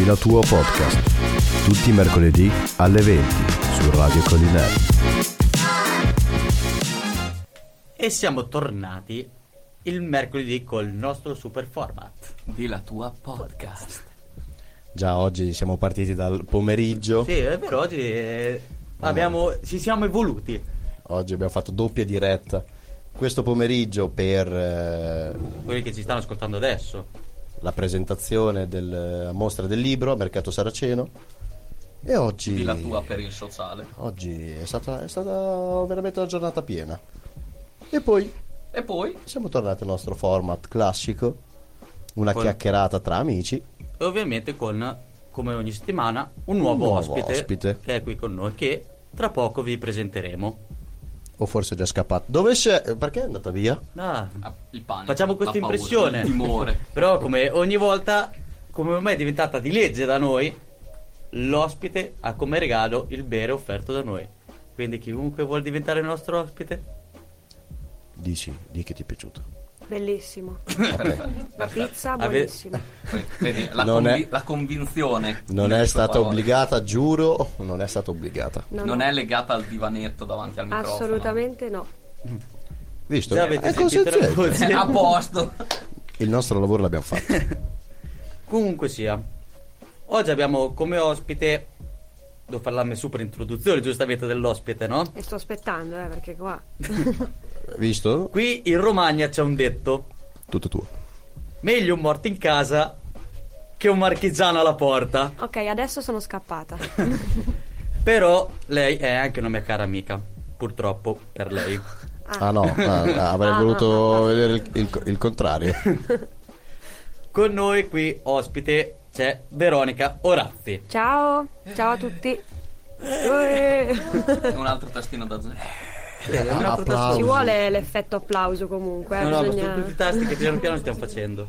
Di la tua podcast. Tutti i mercoledì alle 20 su Radio Collinelli. E siamo tornati il mercoledì col nostro super format. Di la tua podcast. Già oggi siamo partiti dal pomeriggio. Sì, è vero, oggi eh, abbiamo, ci siamo evoluti. Oggi abbiamo fatto doppia diretta. Questo pomeriggio per eh, Quelli che ci stanno ascoltando adesso. La presentazione della mostra del libro a Mercato Saraceno. E oggi, la tua per il sociale. oggi è, stata, è stata veramente una giornata piena. E poi E poi siamo tornati al nostro format classico. Una Con- chiacchierata tra amici. E ovviamente con, come ogni settimana, un nuovo, nuovo ospite, ospite. che è qui con noi, che tra poco vi presenteremo. O forse è già scappato. Dove c'è? Perché è andata via? Ah, il panico. Facciamo questa paura, impressione. Timore. Però come ogni volta, come ormai è diventata di legge da noi, l'ospite ha come regalo il bere offerto da noi. Quindi chiunque vuol diventare il nostro ospite, Dici, di che ti è piaciuto. Bellissimo. La pizza buonissima. Vedi, la, Non convi- è- la convinzione. Non è stata parole. obbligata, giuro, non è stata obbligata. No, Non no, è legata al divanetto davanti al microfono. assolutamente no. Visto? già avete voce. È a posto. Il nostro lavoro l'abbiamo fatto. Comunque sia, oggi abbiamo come ospite, devo fare la mia super introduzione giustamente dell'ospite, no? E sto aspettando, eh, perché qua. Visto? Qui in Romagna c'è un detto, Tutto tuo. meglio un morto in casa che un marchigiano alla porta. Ok, adesso sono scappata. Però lei è anche una mia cara amica, purtroppo per lei. Ah no, ah, avrei Ah, voluto ah, ah. vedere il, il- il contrario. Con noi qui ospite c'è Veronica Orazzi. Ciao, ciao a tutti. Un altro tastino da zero. Eh, applausi. tasto. Ci vuole l'effetto applauso comunque. eh, No, no, bisogna... tutti i tasti che piano piano stiamo facendo.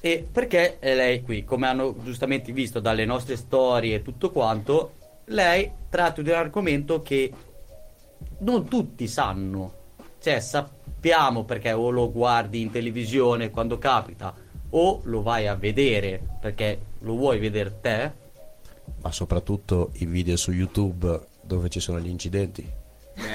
E perché è lei qui? Come hanno giustamente visto dalle nostre storie e tutto quanto, lei tratta di un argomento che non tutti sanno. Cioè, sappiamo perché o lo guardi in televisione quando capita, o lo vai a vedere perché lo vuoi vedere te. Ma soprattutto i video su YouTube dove ci sono gli incidenti.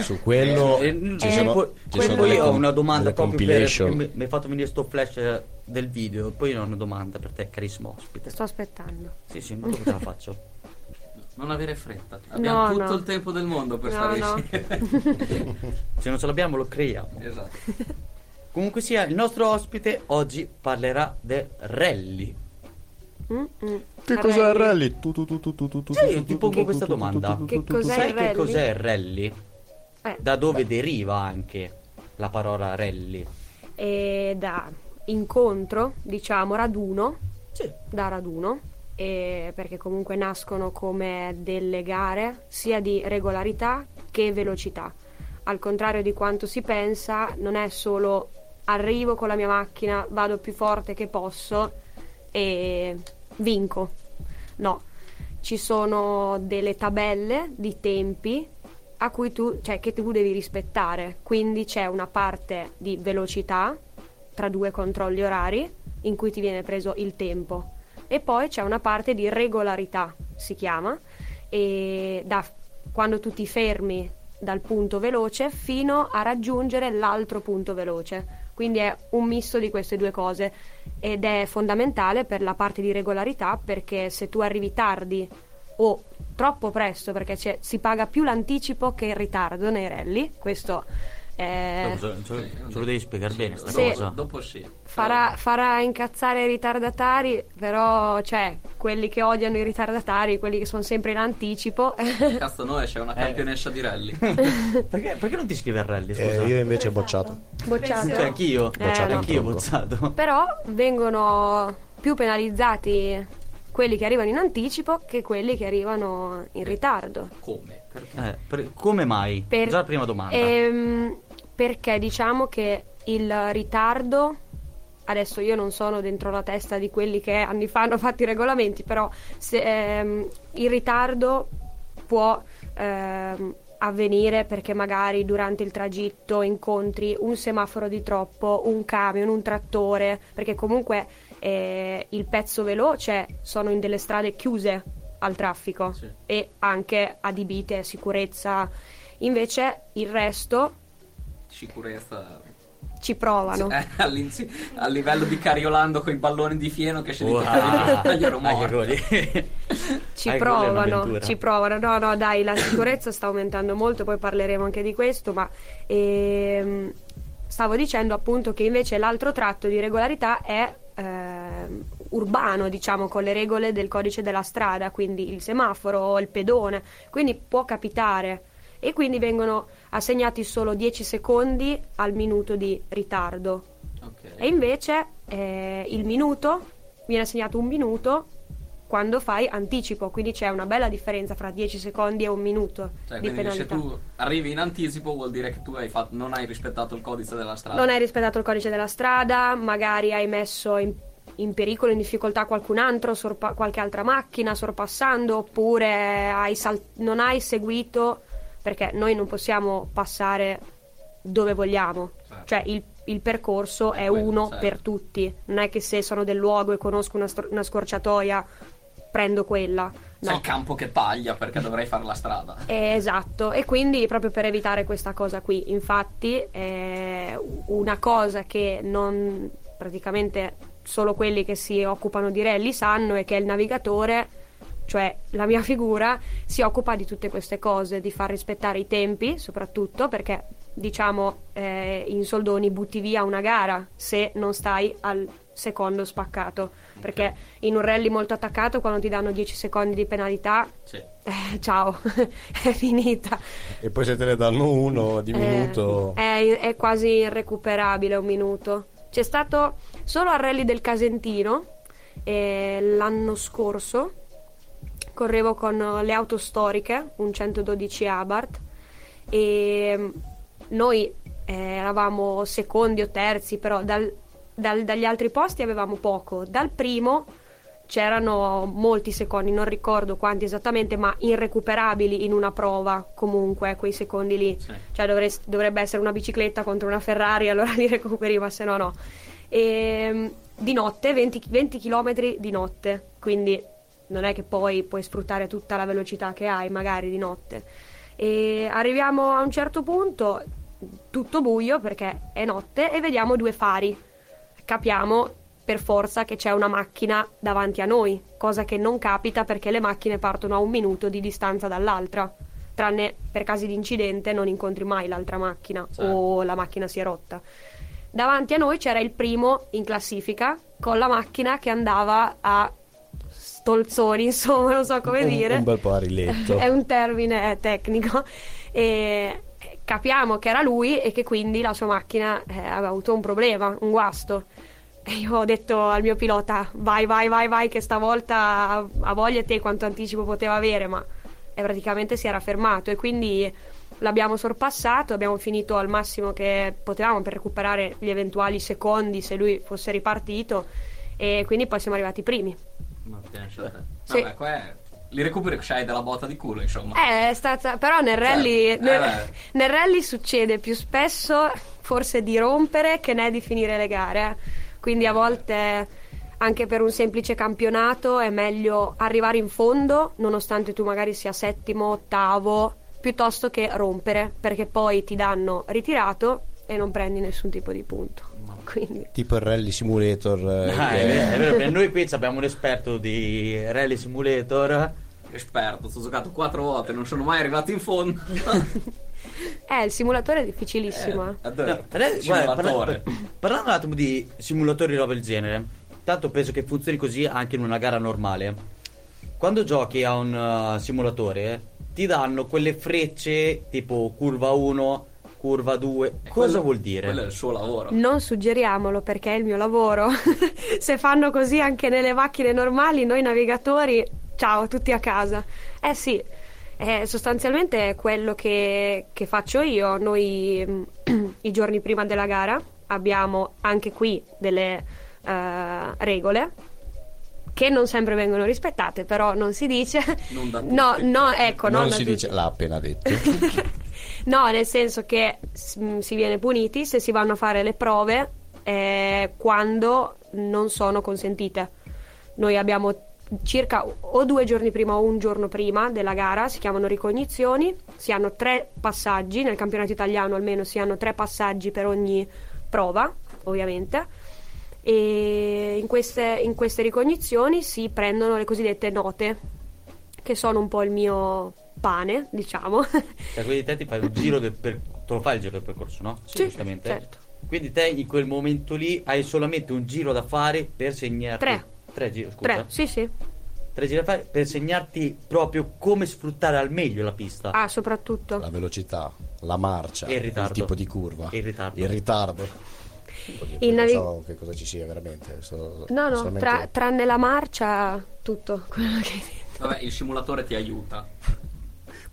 Su quello E- ci e sono, poi, ci sono poi delle ho com- una domanda proprio per compilation. mi, mi hai fatto venire sto flash eh, del video poi ho una domanda per te carissimo ospite Sto aspettando. sì sì ma come te la faccio Non avere fretta. Abbiamo No, tutto no. il tempo del mondo per No, stare no. se non ce l'abbiamo lo creiamo esatto. comunque sia il nostro ospite oggi parlerà del rally Mm, mm. Che cos'è il rally? Tu, tu, tu, tu, tu, tu, tu, Sì, tu, io tu, ti tu, pongo tu, questa tu, tu, domanda. tu, tu, Che tu, tu, cos'è il rally? Eh, da dove deriva anche la parola rally? E da incontro, diciamo, raduno, sì. Da raduno, e perché comunque nascono come delle gare sia di regolarità che velocità. Al contrario di quanto si pensa, non è solo arrivo con la mia macchina, vado più forte che posso e vinco. No, ci sono delle tabelle di tempi a cui tu, cioè, che tu devi rispettare. Quindi c'è una parte di velocità tra due controlli orari in cui ti viene preso il tempo e poi c'è una parte di regolarità, si chiama, e da quando tu ti fermi dal punto veloce fino a raggiungere l'altro punto veloce. Quindi è un misto di queste due cose ed è fondamentale per la parte di regolarità perché se tu arrivi tardi o troppo presto perché c'è- si paga più l'anticipo che il ritardo nei rally, questo è- ce, ce- ce lo devi spiegare bene sta Sì. cosa Dopo sì. farà, farà incazzare i ritardatari, però cioè quelli che odiano i ritardatari, quelli che sono sempre in anticipo, Cazzo, noi c'è una Eh. campionessa di rally. perché, perché non ti scrivi al rally scusa? Eh, io invece ho bocciato. bocciato. Cioè, anch'io Eh, Bocciato no. anch'io bocciato Però vengono più penalizzati quelli che arrivano in anticipo che quelli che arrivano in ritardo. Come? Perché? Eh, per- come mai? Per- Già la prima domanda. Ehm, perché diciamo che il ritardo, adesso io non sono dentro la testa di quelli che anni fa hanno fatto i regolamenti, però se, ehm, il ritardo può ehm, avvenire perché magari durante il tragitto incontri un semaforo di troppo, un camion, un trattore, perché comunque eh, il pezzo veloce sono in delle strade chiuse al traffico Sì. e anche adibite a sicurezza. Invece il resto Sicurezza. ci provano. Eh, a livello di Cariolando con i balloni di fieno che scende Wow. Ci provano, ci provano. No, no, dai, la sicurezza sta aumentando molto, poi parleremo anche di questo, ma ehm, stavo dicendo appunto che invece l'altro tratto di regolarità è ehm, urbano, diciamo, con le regole del codice della strada, quindi il semaforo, il pedone, quindi può capitare e quindi vengono assegnati solo 10 secondi al minuto di ritardo. Ok. E invece eh, il minuto viene assegnato un minuto quando fai anticipo, quindi c'è una bella differenza fra 10 secondi e un minuto Cioè, di quindi se penalità. tu arrivi in anticipo vuol dire che tu hai fatto- non hai rispettato il codice della strada. Non hai rispettato il codice della strada, magari hai messo in, in pericolo, in difficoltà qualcun altro, sorpa- qualche altra macchina sorpassando, oppure hai sal- non hai seguito, perché noi non possiamo passare dove vogliamo, Certo. cioè il, il percorso è uno certo. per tutti, non è che se sono del luogo e conosco una, stor- una scorciatoia prendo quella. C'è No. il campo che taglia perché dovrei fare la strada. Eh, esatto, e quindi proprio per evitare questa cosa qui, infatti è una cosa che non praticamente solo quelli che si occupano di rally sanno è che il navigatore, cioè la mia figura, si occupa di tutte queste cose, di far rispettare i tempi soprattutto perché diciamo eh, in soldoni butti via una gara se non stai al secondo spaccato perché in un rally molto attaccato quando ti danno 10 secondi di penalità Sì. eh, ciao, è finita. E poi se te ne danno uno di Eh, minuto... è, è quasi irrecuperabile un minuto. C'è stato solo al rally del Casentino eh, l'anno scorso. Correvo con le auto storiche, un 112 Abarth, e noi eh, eravamo secondi o terzi, però dal- dal- dagli altri posti avevamo poco. Dal primo c'erano molti secondi, non ricordo quanti esattamente, ma irrecuperabili in una prova comunque quei secondi lì. Sì. Cioè dovrest- dovrebbe essere una bicicletta contro una Ferrari, allora li recuperi, ma se no no. E, di notte, 20, 20 km di notte, quindi non è che poi puoi sfruttare tutta la velocità che hai magari di notte. E arriviamo a un certo punto, tutto buio perché è notte, e vediamo due fari. Capiamo per forza che c'è una macchina davanti a noi, cosa che non capita perché le macchine partono a un minuto di distanza dall'altra. Tranne per casi di incidente non incontri mai l'altra macchina Certo. o la macchina si è rotta. Davanti a noi c'era il primo in classifica con la macchina che andava a stolzoni, insomma, non so come un, dire. un bel po' a riletto. È un termine tecnico. E capiamo che era lui e che quindi la sua macchina eh, aveva avuto un problema, un guasto. E io ho detto al mio pilota: vai, vai, vai, vai, che stavolta ha- voglia te quanto anticipo poteva avere, ma e praticamente si era fermato e quindi l'abbiamo sorpassato, abbiamo finito al massimo che potevamo per recuperare gli eventuali secondi se lui fosse ripartito e quindi poi siamo arrivati primi. Ma. Sì. Vabbè, qua è... Li recuperi c'hai della botta di culo, insomma. Eh, è stata però nel rally, Certo, nel, eh nel rally succede più spesso forse di rompere che né di finire le gare. eh. Quindi a volte anche per un semplice campionato è meglio arrivare in fondo, nonostante tu magari sia settimo, ottavo, piuttosto che rompere, perché poi ti danno ritirato e non prendi nessun tipo di punto. Quindi Tipo il Rally Simulator. eh, Ah, che- è vero, è vero, noi qui abbiamo un esperto di Rally Simulator. Esperto, ho giocato quattro volte, non sono mai arrivato in fondo. eh, il simulatore è difficilissimo. eh. Eh, No, adesso- guarda, Simulatore. parla- parlando un attimo di simulatori di roba del genere, tanto penso che funzioni così anche in una gara normale. Quando giochi a un uh, simulatore, ti danno quelle frecce tipo curva 1, curva 2. E Cosa quello- vuol dire? Quello è il suo lavoro. Non suggeriamolo perché è il mio lavoro. Se fanno così anche nelle macchine normali, noi navigatori, ciao, tutti a casa. Eh sì, eh, sostanzialmente è quello che, che faccio io. Noi mm, i giorni prima della gara abbiamo anche qui delle eh, regole che non sempre vengono rispettate, però non si dice. Non da no, no, ecco, non da si tutti. dice, l'ha appena detto. No, nel senso che s- si viene puniti se si vanno a fare le prove eh, quando non sono consentite. Noi abbiamo circa o due giorni prima o un giorno prima della gara, si chiamano ricognizioni, si hanno tre passaggi, nel campionato italiano almeno si hanno tre passaggi per ogni prova, ovviamente. E in queste, in queste ricognizioni si prendono le cosiddette note, che sono un po' il mio pane, diciamo. Cioè, quindi te ti fai un giro del per... te lo fai il giro del percorso, no? Sì, giustamente. certo. Quindi te in quel momento lì hai solamente un giro da fare per segnarti. Tre. Tre giri, scusa. Tre, sì, sì. Tre giri da fare per segnarti proprio come sfruttare al meglio la pista. Ah, soprattutto. La velocità, la marcia, E il ritardo. tipo di curva, il ritardo. il ritardo. Il non navi- so che cosa ci sia veramente. sto- No, no, solamente- tra- tranne la marcia, tutto quello che. Vabbè, il simulatore ti aiuta.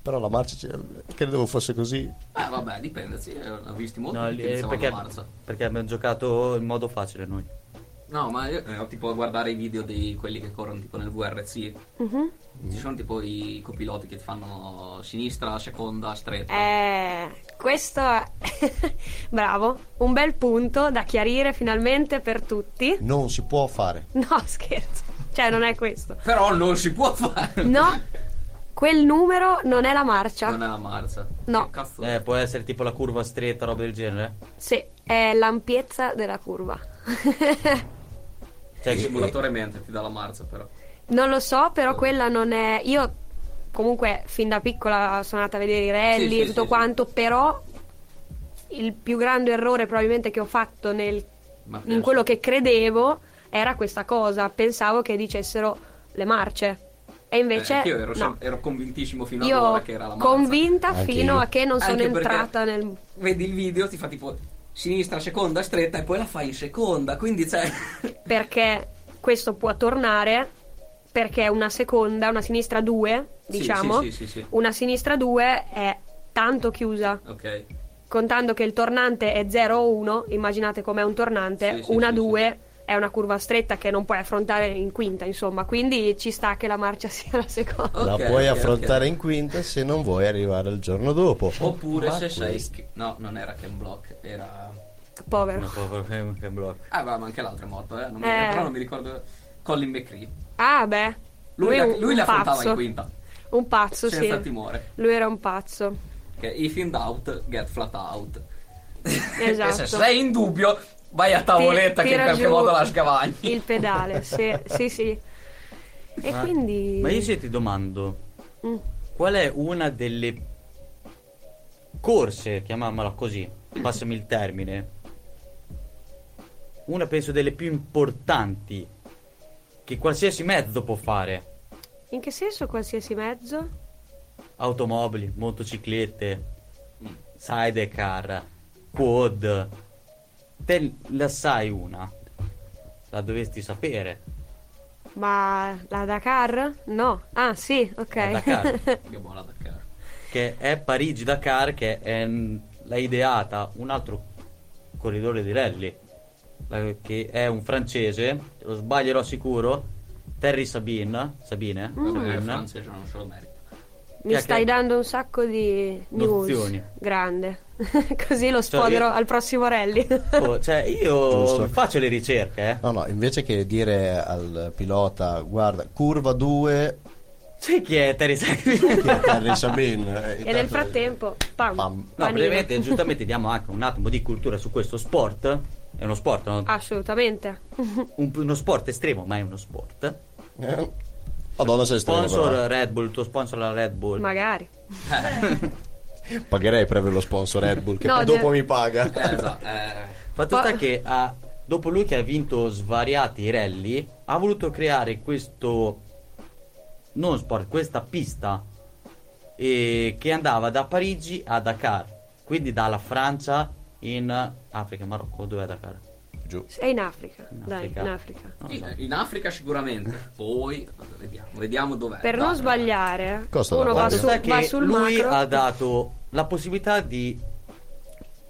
Però la marcia credevo fosse così. Eh, vabbè, dipende, sì, eh, ho visti molti No, che utilizzavano perché, marcia. perché abbiamo giocato in modo facile noi. No, ma io eh, ho tipo a guardare i video di quelli che corrono tipo nel VRC. Mhm. Ci sono tipo i copiloti che ti fanno sinistra, seconda, stretta. Eh, questo è bravo, un bel punto da chiarire finalmente per tutti. Non si può fare. No, scherzo. Cioè, non è questo. Però non si può fare. No, quel numero non è la marcia. Non è la marcia. No. Che cazzo Eh, può essere tipo la curva stretta, roba del genere. Sì, è l'ampiezza della curva. Cioè, il simulatore mente ti dà la marcia però. non lo so, però quella non è. Io comunque fin da piccola sono andata a vedere i rally Sì, sì, e tutto sì, quanto, però il più grande errore probabilmente che ho fatto nel- in quello che credevo era questa cosa. Pensavo che dicessero le marce. E invece Eh, io ero, sem- no. ero convintissimo fino ad Io ora che era la marcia. convinta Anche fino io. a che non sono entrata nel Vedi il video, ti fa tipo sinistra, seconda, stretta e poi la fai in seconda. Quindi cioè. perché questo può tornare perché una seconda, una sinistra 2, Sì, diciamo, sì, sì, sì, sì. una sinistra 2 è tanto chiusa. Ok. Contando che il tornante è 0 o 1, immaginate com'è un tornante, Sì, sì, una sì, 2 è una curva stretta che non puoi affrontare in quinta, insomma, quindi ci sta che la marcia sia la seconda. la Ok, puoi ok, affrontare ok. in quinta se non vuoi arrivare il giorno dopo. Oppure Ma se sei. questo- No, non era Ken Block, era. Povero. No, che, che blocco. Ah, ma anche l'altro è morto, eh. Non mi... Eh. Però non mi ricordo. Colin McCree. Ah, beh. Lui, è la, lui la affrontava in quinta. Un pazzo, senza sì. timore. Lui era un pazzo. Che if in doubt, get flat out. Esatto. Se sei in dubbio, vai a tavoletta Ti- che in qualche modo la scavagni. Il pedale, sì, sì, sì. E Ma- quindi... Ma io se ti domando, Mm. qual è una delle corse, chiamiamola così, passami il termine, una penso delle più importanti che qualsiasi mezzo può fare, In che senso qualsiasi mezzo? automobili, motociclette, sidecar, quad, te la sai una, la dovresti sapere. Ma la Dakar? No. Ah, sì, ok. La Dakar. Che buona Dakar. che è Parigi-Dakar che è, mm, l'ha ideata un altro corridore di rally che è un francese lo sbaglierò sicuro Terry Sabine Sabine, Mm. Sabine. francese non lo merita. Mi Che- stai che- dando un sacco di news. Nozioni. Grande. Così lo Cioè, sfodero io- al prossimo rally. Oh, cioè io Giusto. faccio le ricerche eh. No, no, invece che dire al pilota, guarda, curva 2, sai chi è Terry è Terry Sabine. e nel frattempo, pam, Pam. no brevemente giustamente diamo anche un attimo di cultura su questo sport è uno sport no? Assolutamente. Un- uno sport estremo ma è uno sport Eh? Madonna sei estremo, sponsor però. Red Bull il tuo sponsor la Red Bull Magari. Pagherei per avere lo sponsor Red Bull che No, dopo de- mi paga. Eh, esatto. Eh, Fatto sta che ha- dopo lui che ha vinto svariati rally, ha voluto creare questo non sport, questa pista eh, che andava da Parigi a Dakar, quindi dalla Francia in Africa, Marocco, dove è Dakar? Giù. Sei in Africa. In Dai, Africa. in Africa. In, so. in Africa sicuramente. Poi vediamo, vediamo dov'è. Per Dai, non sbagliare, Costa uno va, su- va sul lui macro. ha dato la possibilità di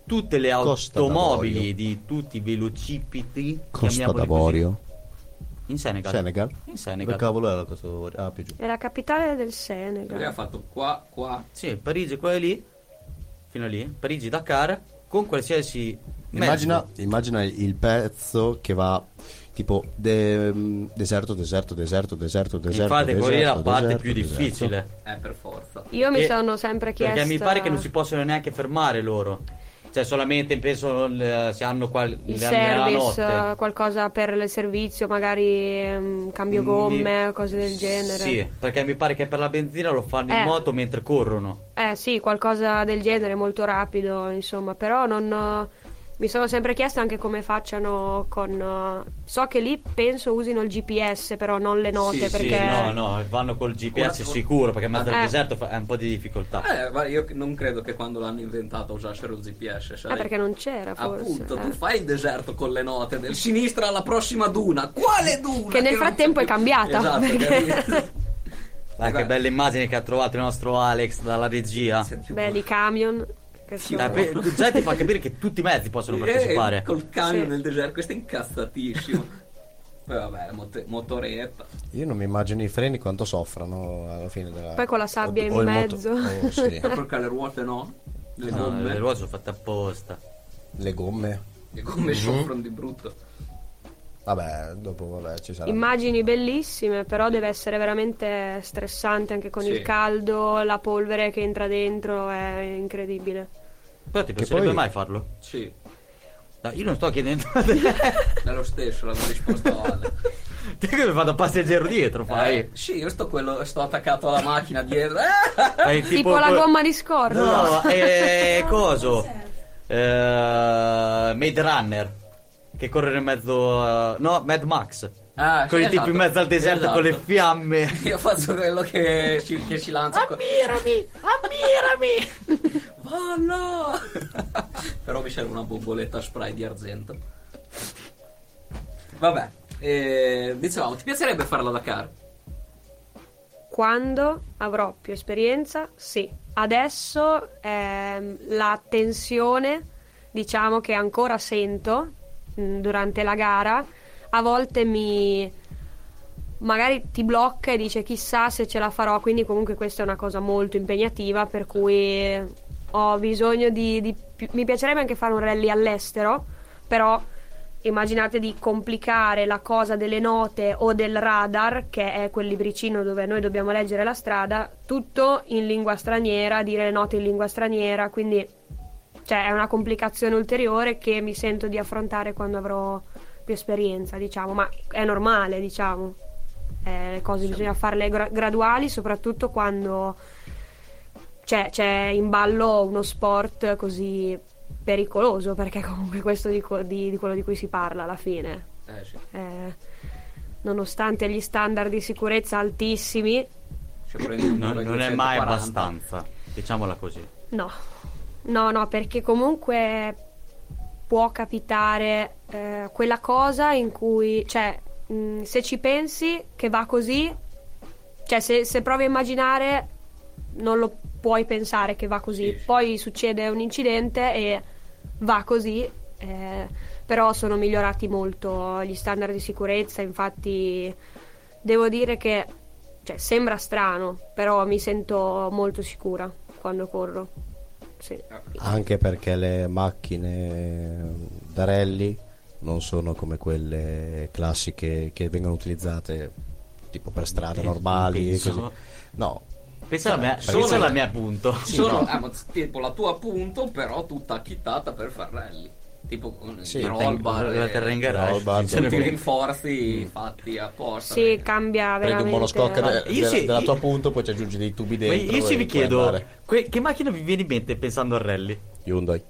tutte le Costa automobili, di tutti i velocipiti, Costa d'Avorio. In Senegal. Senegal? In Senegal. Che cavolo è la Costa d'Avorio? Ah, più giù. È la capitale del Lui ha Senegal. fatto qua, qua. Sì, Parigi, quella lì, fino a lì, Parigi-Dakar, con qualsiasi. Immagina, immagina il pezzo che va tipo de- mm, deserto, deserto, deserto, deserto, deserto. Infatti, deserto, quella è la parte deserto, più difficile. Eh, per forza. Io mi E- sono sempre chiesta... Perché mi pare che non si possono neanche fermare loro. Cioè, solamente penso eh, se hanno qual- il service, notte. eh, qualcosa per il servizio, magari ehm, cambio Mi- gomme, cose del genere. Sì, perché mi pare che per la benzina lo fanno in Eh. moto mentre corrono. Eh sì, qualcosa del genere, molto rapido, insomma, però non... eh, mi sono sempre chiesta anche come facciano con... eh, so che lì penso usino il GPS, però non le note, Sì, sì, perché... Sì, no, no, vanno col GPS Una- sicuro, perché mezzo al Eh. deserto è un po' di difficoltà. Eh, ma io non credo che quando l'hanno inventato usassero il GPS. Eh, sai. perché non c'era forse. Appunto, eh. tu fai il deserto con le note del sinistra alla prossima duna. Quale duna? Che nel non frattempo è cambiata, Esatto, perché- capito? Dai, che Vabbè. belle immagini che ha trovato il nostro Alex dalla regia. Beh, di camion. Pe- già ti fa capire che tutti i mezzi possono Eh, partecipare. col camion Sì. nel deserto, questo è incazzatissimo. Poi vabbè, mot- motoretta. Io non mi immagino i freni quanto soffrano alla fine della... Poi con la sabbia o- in o il moto- mezzo. oh, sì. Perché le ruote no? Le No, gomme. le ruote sono fatte apposta. Le gomme. Le gomme Mhm. soffrono di brutto. Vabbè, dopo vabbè, ci sarà. Immagini bellissime, però deve essere veramente stressante anche con Sì. il caldo, la polvere che entra dentro, è incredibile. Però ti piacerebbe poi- mai farlo? Sì, Dai, io non sto chiedendo a te. è lo stesso, l'avevo risposto a Ale. Te che mi vado passeggero dietro, fai. Eh, sì, io sto, quello, sto attaccato alla macchina dietro. Eh! Fai Tipo, la que- gomma di scorta. No, è coso. Eh, Made Runner. Che corre in mezzo. a- No, Mad Max. Ah, con sì, i tipi esatto. in mezzo al deserto Esatto. con le fiamme. Io faccio quello che ci, che ci lancia. Ammirami! Ammirami! Oh no! Però mi serve una bomboletta spray di argento. Vabbè, eh, dicevamo, ti piacerebbe farla da Dakar? Quando avrò più esperienza, sì. Adesso ehm, la tensione, diciamo che ancora sento durante la gara, a volte mi magari ti blocca e dice chissà se ce la farò, quindi comunque questa è una cosa molto impegnativa per cui ho bisogno di, di mi piacerebbe anche fare un rally all'estero, però immaginate di complicare la cosa delle note o del radar, che è quel libricino dove noi dobbiamo leggere la strada, tutto in lingua straniera, dire le note in lingua straniera, quindi cioè, è una complicazione ulteriore che mi sento di affrontare quando avrò più esperienza, diciamo, ma è normale, diciamo. Eh, le cose bisogna farle gra- graduali, soprattutto quando c'è, c'è in ballo uno sport così pericoloso, perché comunque questo di, co- di- di quello di cui si parla alla fine. Eh sì. Eh, nonostante gli standard di sicurezza altissimi, un Non, non è mai 240. abbastanza. Diciamola così. no, no, no, perché comunque può capitare eh, quella cosa in cui, cioè, mh, se ci pensi che va così, cioè se, se provi a immaginare non lo puoi pensare che va così, Sì, sì. poi succede un incidente e va così, eh, però sono migliorati molto gli standard di sicurezza, infatti devo dire che cioè, sembra strano, però mi sento molto sicura quando corro. Sì. Anche perché le macchine da rally non sono come quelle classiche che vengono utilizzate tipo per strade normali. e penso. Così. No, Pensa alla mia, sono- alla mia punto. Sono no. ah, ma tipo la tua appunto, però tutta acchittata per far rally. Tipo con Sì, i la roll bar, la e- terra in garage. tutto. rinforzi fatti apposta. Sì, perché- cambia prendi un veramente. monoscocca Ma de- de- sì, della tua punto, poi ci aggiungi dei tubi dentro. io sì e vi chiedo, que- che macchina vi viene in mente pensando al rally? Hyundai.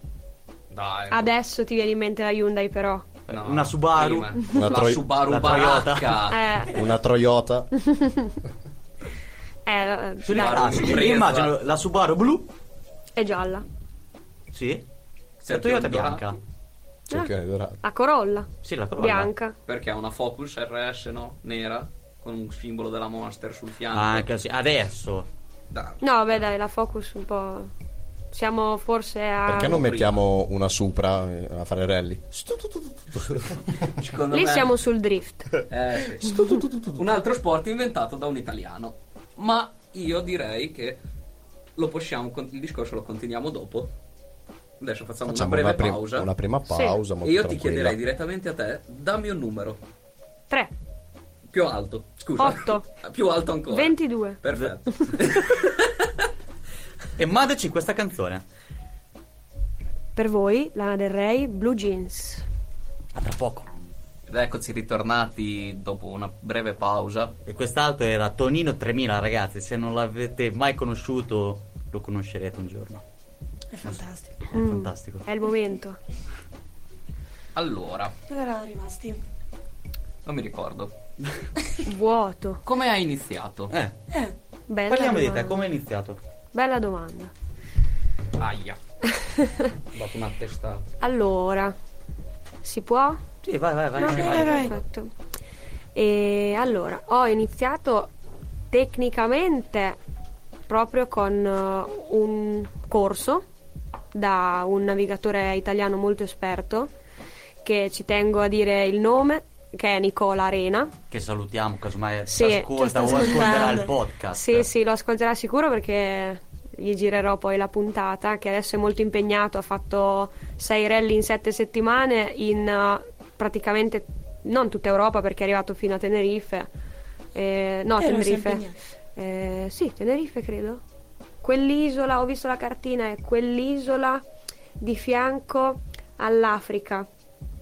Dai. Adesso ti viene in mente la Hyundai, però. no, una Subaru? Una la Troi- Subaru la Toyota. Eh, Una Toyota. è. Io immagino la Subaru blu. è gialla. Sì. Sì, La Toyota dorata. bianca. Cerchione dorato. La Corolla. Sì, la Corolla. Bianca. Perché ha una Focus RS, no? Nera, con un simbolo della Monster sul fianco. Ah, anche sì. Adesso. Dai. No, beh, dai, la Focus un po'. Siamo forse a. Perché non mettiamo una Supra eh, a fare rally? Lì me- siamo sul drift. Eh, sì. un altro sport inventato da un italiano. Ma io direi che lo possiamo, il discorso lo continuiamo dopo. Adesso facciamo, Facciamo una breve prim- pausa. una prima Sì. pausa. E molto io ti tranquilla. chiederei direttamente a te, dammi un numero. 3, Più alto, scusa. Otto. Più alto ancora. 22. Perfetto. E mandaci questa canzone. Per voi, Lana Del Rey, Blue Jeans. A tra poco. Ed eccoci ritornati dopo una breve pausa. E quest'altro era Tonino 3000, ragazzi. Se non l'avete mai conosciuto, lo conoscerete un giorno. È fantastico. È Mm. fantastico. È il momento. Allora, Dove erano rimasti? non mi ricordo. Vuoto. Come hai iniziato? Eh, Eh, Bella parliamo di domanda. te, come hai iniziato? Bella domanda. Aia. Ho dato una testa. Allora, si può? Sì, vai, vai, vai. No, vai, vai, vai. vai. Perfetto. E allora, ho iniziato tecnicamente proprio con eh, un corso da un navigatore italiano molto esperto che ci tengo a dire il nome che è Nicola Arena. Che salutiamo, casomai Sì, ascolta o ascolterà il podcast. Sì, sì, lo ascolterà sicuro perché gli girerò poi la puntata, che adesso è molto impegnato, ha fatto sei rally in sette settimane in eh, praticamente non tutta Europa perché è arrivato fino a Tenerife. Eh, no, Eh, Tenerife. Eh, sì, Tenerife credo. Quell'isola, ho visto la cartina, è quell'isola di fianco all'Africa.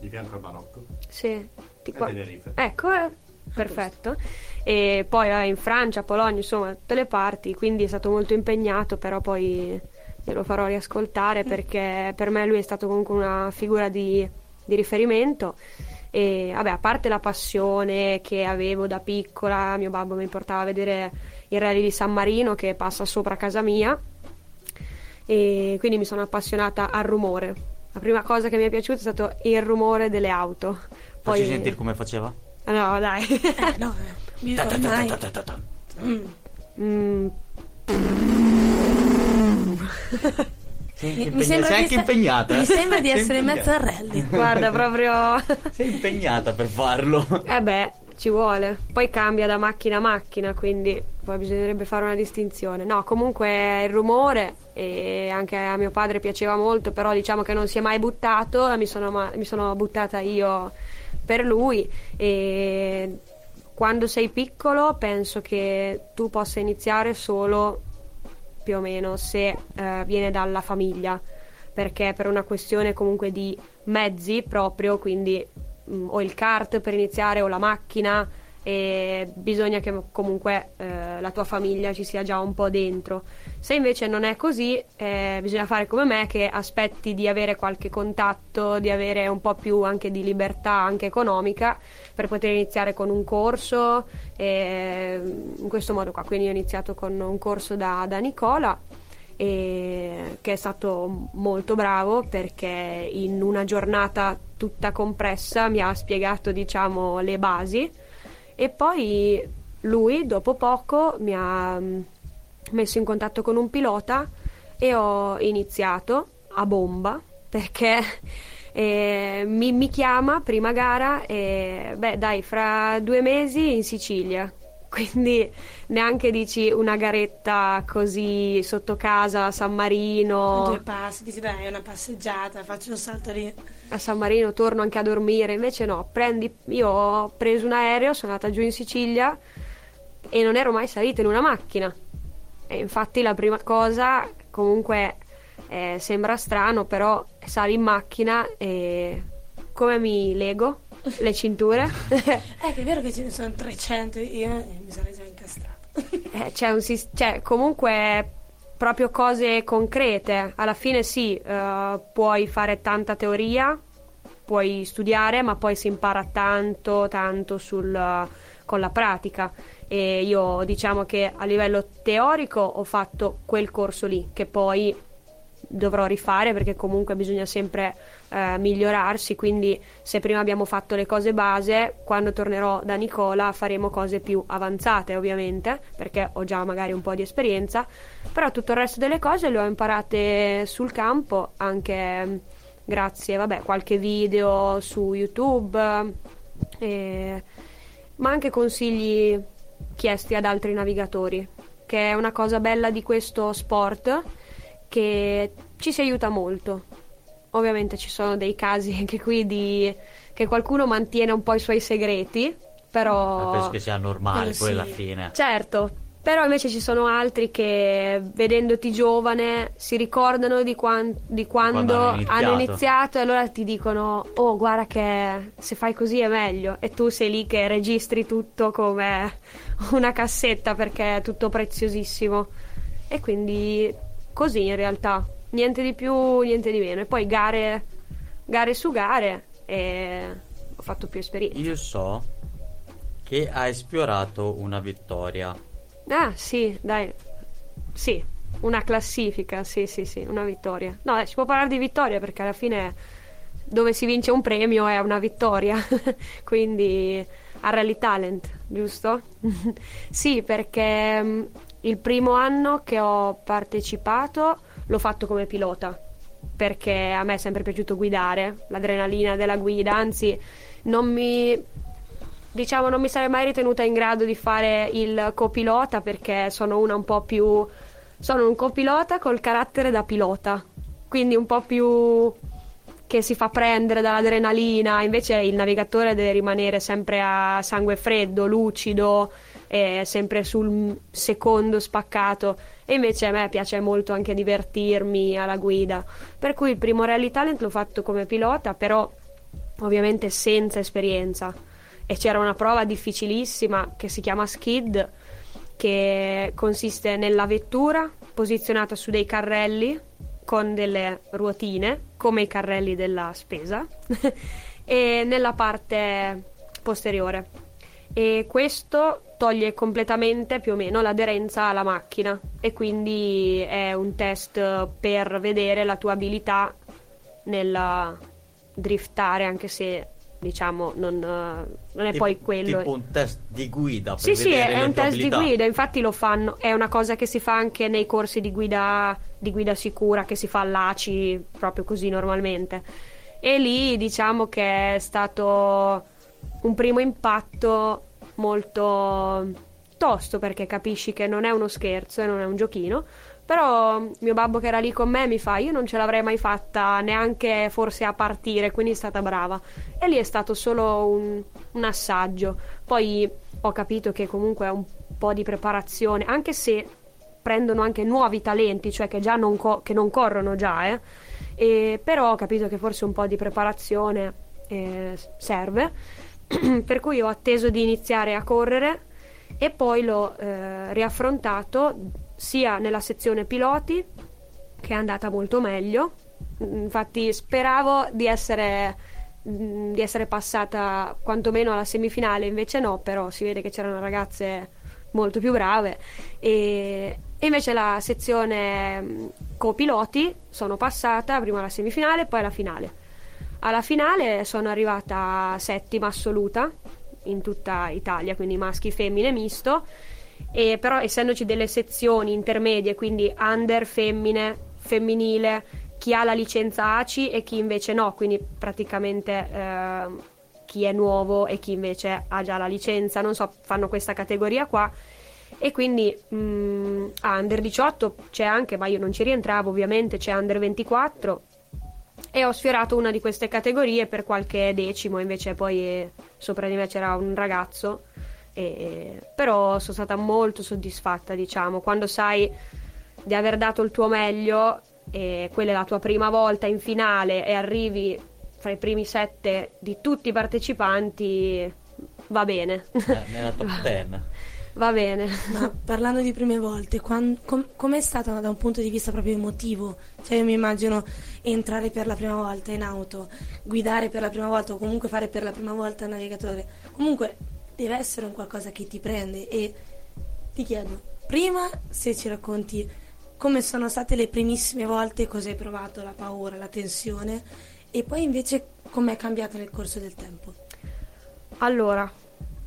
Di fianco al Marocco. Sì, di qua-. Ecco, eh, perfetto. E poi eh, in Francia, Polonia, insomma, tutte le parti, quindi è stato molto impegnato, però poi glielo farò riascoltare perché per me lui è stato comunque una figura di, di riferimento. E vabbè, a parte la passione che avevo da piccola, mio babbo mi portava a vedere il rally di San Marino che passa sopra casa mia e quindi mi sono appassionata al rumore. La prima cosa che mi è piaciuta è stato il rumore delle auto. Facci Poi sentire come faceva? No, dai. eh, no, mi ormai. Mm. Mm, Sei, Mi- impegna- mi sembra sei anche sta- impegnata. Mi eh? sembra di essere in mezzo al rally. guarda, proprio... Sei impegnata per farlo. eh beh, ci vuole. Poi cambia da macchina a macchina, quindi poi bisognerebbe fare una distinzione. No, comunque il rumore, e anche a mio padre piaceva molto, però diciamo che non si è mai buttato, mi sono, ma- mi sono buttata io per lui. E quando sei piccolo penso che tu possa iniziare solo più o meno se eh, viene dalla famiglia perché per una questione comunque di mezzi proprio quindi mh, o il kart per iniziare o la macchina e bisogna che comunque eh, la tua famiglia ci sia già un po' dentro se invece non è così eh, bisogna fare come me che aspetti di avere qualche contatto di avere un po' più anche di libertà anche economica per poter iniziare con un corso e in questo modo qua. Quindi ho iniziato con un corso da, da Nicola che è stato molto bravo perché in una giornata tutta compressa mi ha spiegato diciamo le basi e poi lui dopo poco mi ha mm, messo in contatto con un pilota e ho iniziato a bomba perché eh, mi, mi chiama prima gara e beh dai fra due mesi in Sicilia quindi neanche dici una garetta così sotto casa a San Marino? Due passi, dici dai, è una passeggiata, faccio un salto lì. a San Marino torno anche a dormire invece no. Prendi io ho preso un aereo sono andata giù in Sicilia e non ero mai salita in una macchina. E infatti la prima cosa comunque eh, sembra strano però sali in macchina e come mi lego le cinture che è vero che ce ne sono 300, io mi sarei già incastrato. Eh, c'è un sis- cioè, comunque proprio cose concrete. Alla fine sì, eh, puoi fare tanta teoria, puoi studiare, ma poi si impara tanto, tanto sul- con la pratica. E io diciamo che a livello teorico ho fatto quel corso lì, che poi dovrò rifare perché comunque bisogna sempre eh, migliorarsi, quindi se prima abbiamo fatto le cose base, quando tornerò da Nicola faremo cose più avanzate ovviamente, perché ho già magari un po' di esperienza, però tutto il resto delle cose le ho imparate sul campo, anche grazie, vabbè, qualche video su YouTube, eh, ma anche consigli chiesti ad altri navigatori, che è una cosa bella di questo sport che ci si aiuta molto. ovviamente ci sono dei casi anche qui di che qualcuno mantiene un po' i suoi segreti, però Ma penso che sia normale Eh, poi sì. alla fine. Certo, però invece ci sono altri che vedendoti giovane si ricordano di, quan- di quando, Quando hanno hanno iniziato. iniziato e allora ti dicono oh guarda che se fai così è meglio e tu sei lì che registri tutto come una cassetta perché è tutto preziosissimo e quindi così in realtà niente di più niente di meno e poi gare, gare su gare e ho fatto più esperienza Io so che hai esplorato una vittoria. Ah, sì, dai. Sì, una classifica, sì, sì, sì, una vittoria. No, dai, si può parlare di vittoria perché alla fine dove si vince un premio è una vittoria. Quindi a Rally Talent, giusto? sì, perché mm, il primo anno che ho partecipato l'ho fatto come pilota. Perché a me è sempre piaciuto guidare, l'adrenalina della guida, anzi non mi diciamo non mi sarei mai ritenuta in grado di fare il copilota perché sono una un po' più sono un copilota col carattere da pilota quindi un po' più che si fa prendere dall'adrenalina invece il navigatore deve rimanere sempre a sangue freddo lucido sempre sul secondo spaccato e invece a me piace molto anche divertirmi alla guida. Per cui il primo Rally Talent l'ho fatto come pilota però ovviamente senza esperienza. E c'era una prova difficilissima che si chiama skid che consiste nella vettura posizionata su dei carrelli con delle ruotine come i carrelli della spesa e nella parte posteriore e questo toglie completamente più o meno l'aderenza alla macchina e quindi è un test per vedere la tua abilità nel driftare anche se diciamo non, eh, non è Tipo- poi quello Tipo un test di guida sì, sì, è le un test abilità. di guida, infatti lo fanno, è una cosa che si fa anche nei corsi di guida, di guida sicura che si fa all'ACI proprio così normalmente. E lì diciamo che è stato un primo impatto molto tosto perché capisci che non è uno scherzo e non è un giochino. Però mio babbo che era lì con me mi fa: Io non ce l'avrei mai fatta neanche forse a partire, quindi è stata brava. E lì è stato solo un, un assaggio. Poi ho capito che comunque è un po' di preparazione, anche se prendono anche nuovi talenti, cioè che già non, co- che non corrono già, eh. E però ho capito che forse un po' di preparazione eh, serve. per cui ho atteso di iniziare a correre e poi l'ho eh, riaffrontato sia nella sezione piloti che è andata molto meglio. Infatti speravo di essere mh, di essere passata quantomeno alla semifinale invece no però si vede che c'erano ragazze molto più brave. E, e invece la sezione mh, copiloti sono passata prima alla semifinale poi alla finale alla finale sono arrivata settima assoluta in tutta Italia, quindi maschi, femmine, misto. E però essendoci delle sezioni intermedie, quindi under, femmine, femminile, chi ha la licenza ACI e chi invece no, quindi praticamente eh, chi è nuovo e chi invece ha già la licenza, non so, fanno questa categoria qua. E quindi mm, a under 18 c'è anche, ma io non ci rientravo ovviamente, c'è under 24 e ho sfiorato una di queste categorie per qualche decimo, invece poi eh, sopra di me c'era un ragazzo, e- però sono stata molto soddisfatta, diciamo, quando sai di aver dato il tuo meglio e quella è la tua prima volta in finale e arrivi fra i primi sette di tutti i partecipanti, va bene, Eh, nella top 10. Va bene. Ma parlando di prime volte, com- com'è stata da un punto di vista proprio emotivo? Cioè io mi immagino entrare per la prima volta in auto, guidare per la prima volta o comunque fare per la prima volta il navigatore. Comunque deve essere un qualcosa che ti prende e ti chiedo, prima se ci racconti come sono state le primissime volte, cosa hai provato, la paura, la tensione e poi invece com'è cambiato nel corso del tempo. Allora,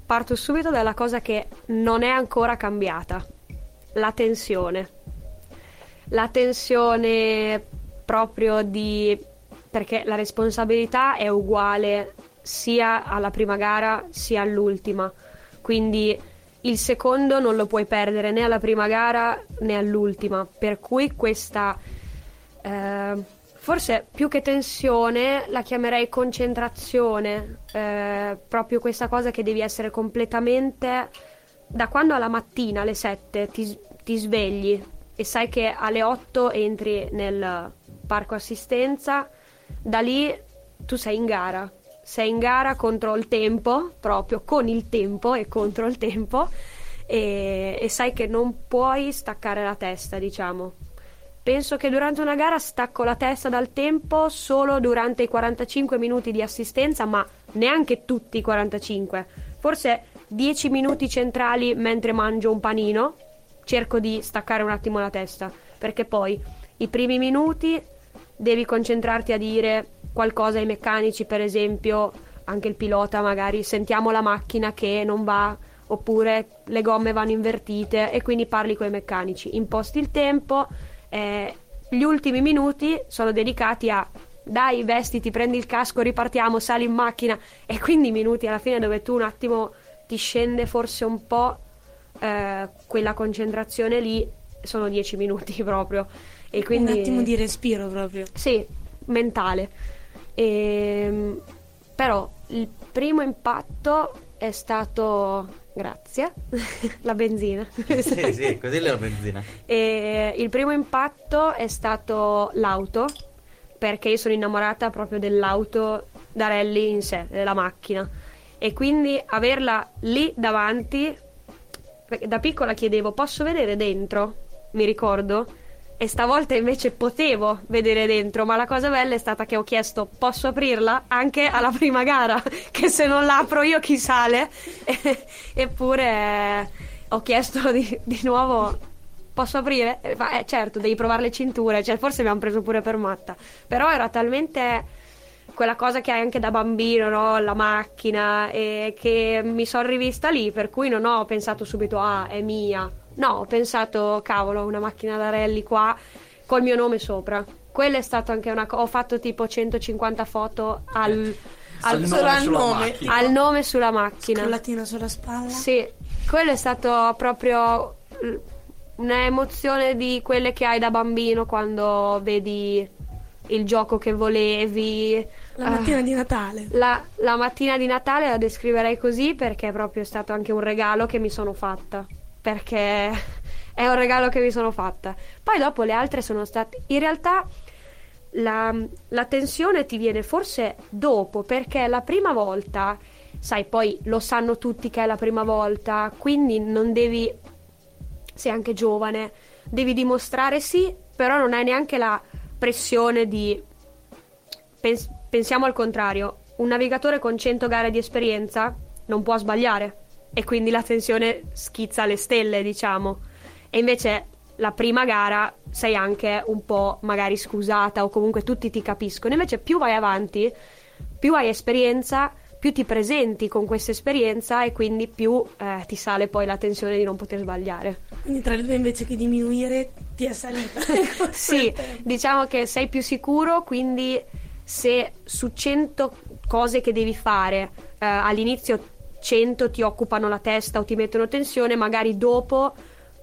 parto subito dalla cosa che non è ancora cambiata, la tensione. La tensione proprio di... perché la responsabilità è uguale sia alla prima gara sia all'ultima, quindi il secondo non lo puoi perdere né alla prima gara né all'ultima, per cui questa eh, Forse più che tensione la chiamerei concentrazione, eh, proprio questa cosa che devi essere completamente... Da quando alla mattina alle 7 ti, ti svegli e sai che alle 8 entri nel parco assistenza, da lì tu sei in gara. Sei in gara contro il tempo, proprio con il tempo e contro il tempo, e, e sai che non puoi staccare la testa, diciamo. Penso che durante una gara stacco la testa dal tempo solo durante i 45 minuti di assistenza, ma neanche tutti i 45. Forse 10 minuti centrali mentre mangio un panino, cerco di staccare un attimo la testa, perché poi i primi minuti devi concentrarti a dire qualcosa ai meccanici, per esempio, anche il pilota magari, sentiamo la macchina che non va oppure le gomme vanno invertite e quindi parli con i meccanici. Imposti il tempo, eh, gli ultimi minuti sono dedicati a dai, vestiti, prendi il casco, ripartiamo, sali in macchina e quindi minuti alla fine dove tu un attimo ti scende forse un po' eh, quella concentrazione lì, sono dieci minuti proprio. E quindi, Un attimo di respiro proprio. Sì, mentale. E, però il primo impatto è stato grazie. La benzina. Sì, sì, così la benzina. e il primo impatto è stato l'auto perché io sono innamorata proprio dell'auto da rally in sé della macchina. E quindi averla lì davanti da piccola chiedevo posso vedere dentro? Mi ricordo e stavolta invece potevo vedere dentro, ma la cosa bella è stata che ho chiesto posso aprirla anche alla prima gara, che se non la apro io chi sale? Eppure eh, ho chiesto di, di nuovo posso aprire? Eh, certo, devi provare le cinture, cioè, forse mi hanno preso pure per matta, però era talmente quella cosa che hai anche da bambino, no? la macchina, e che mi sono rivista lì, per cui non ho pensato subito, ah, è mia. No, ho pensato, cavolo, una macchina da rally qua col mio nome sopra. Quella è stata anche una cosa. Ho fatto tipo 150 foto al, Al al, nome al sulla nome. macchina. al nome sulla macchina. Scollatina sulla spalla. Sì, quello è stato proprio un'emozione di quelle che hai da bambino quando vedi il gioco che volevi. La mattina di Natale. La, la mattina di Natale la descriverei così perché è proprio stato anche un regalo che mi sono fatta. Perché è un regalo che mi sono fatta. Poi dopo le altre sono state. In realtà la, la tensione ti viene forse dopo perché la prima volta, sai, poi lo sanno tutti che è la prima volta, quindi non devi. Sei anche giovane, devi dimostrare sì, però non hai neanche la pressione di Pens- pensiamo al contrario, un navigatore con 100 gare di esperienza non può sbagliare e quindi la tensione schizza alle stelle, diciamo. E invece la prima gara sei anche un po' magari scusata o comunque tutti ti capiscono. Invece più vai avanti, più hai esperienza, più ti presenti con questa esperienza e quindi più eh, ti sale poi la tensione di non poter sbagliare. Quindi tra le due invece che diminuire ti è salita. Sì, diciamo che sei più sicuro, quindi se su 100 cose che devi fare eh, all'inizio 100 ti occupano la testa o ti mettono tensione, magari dopo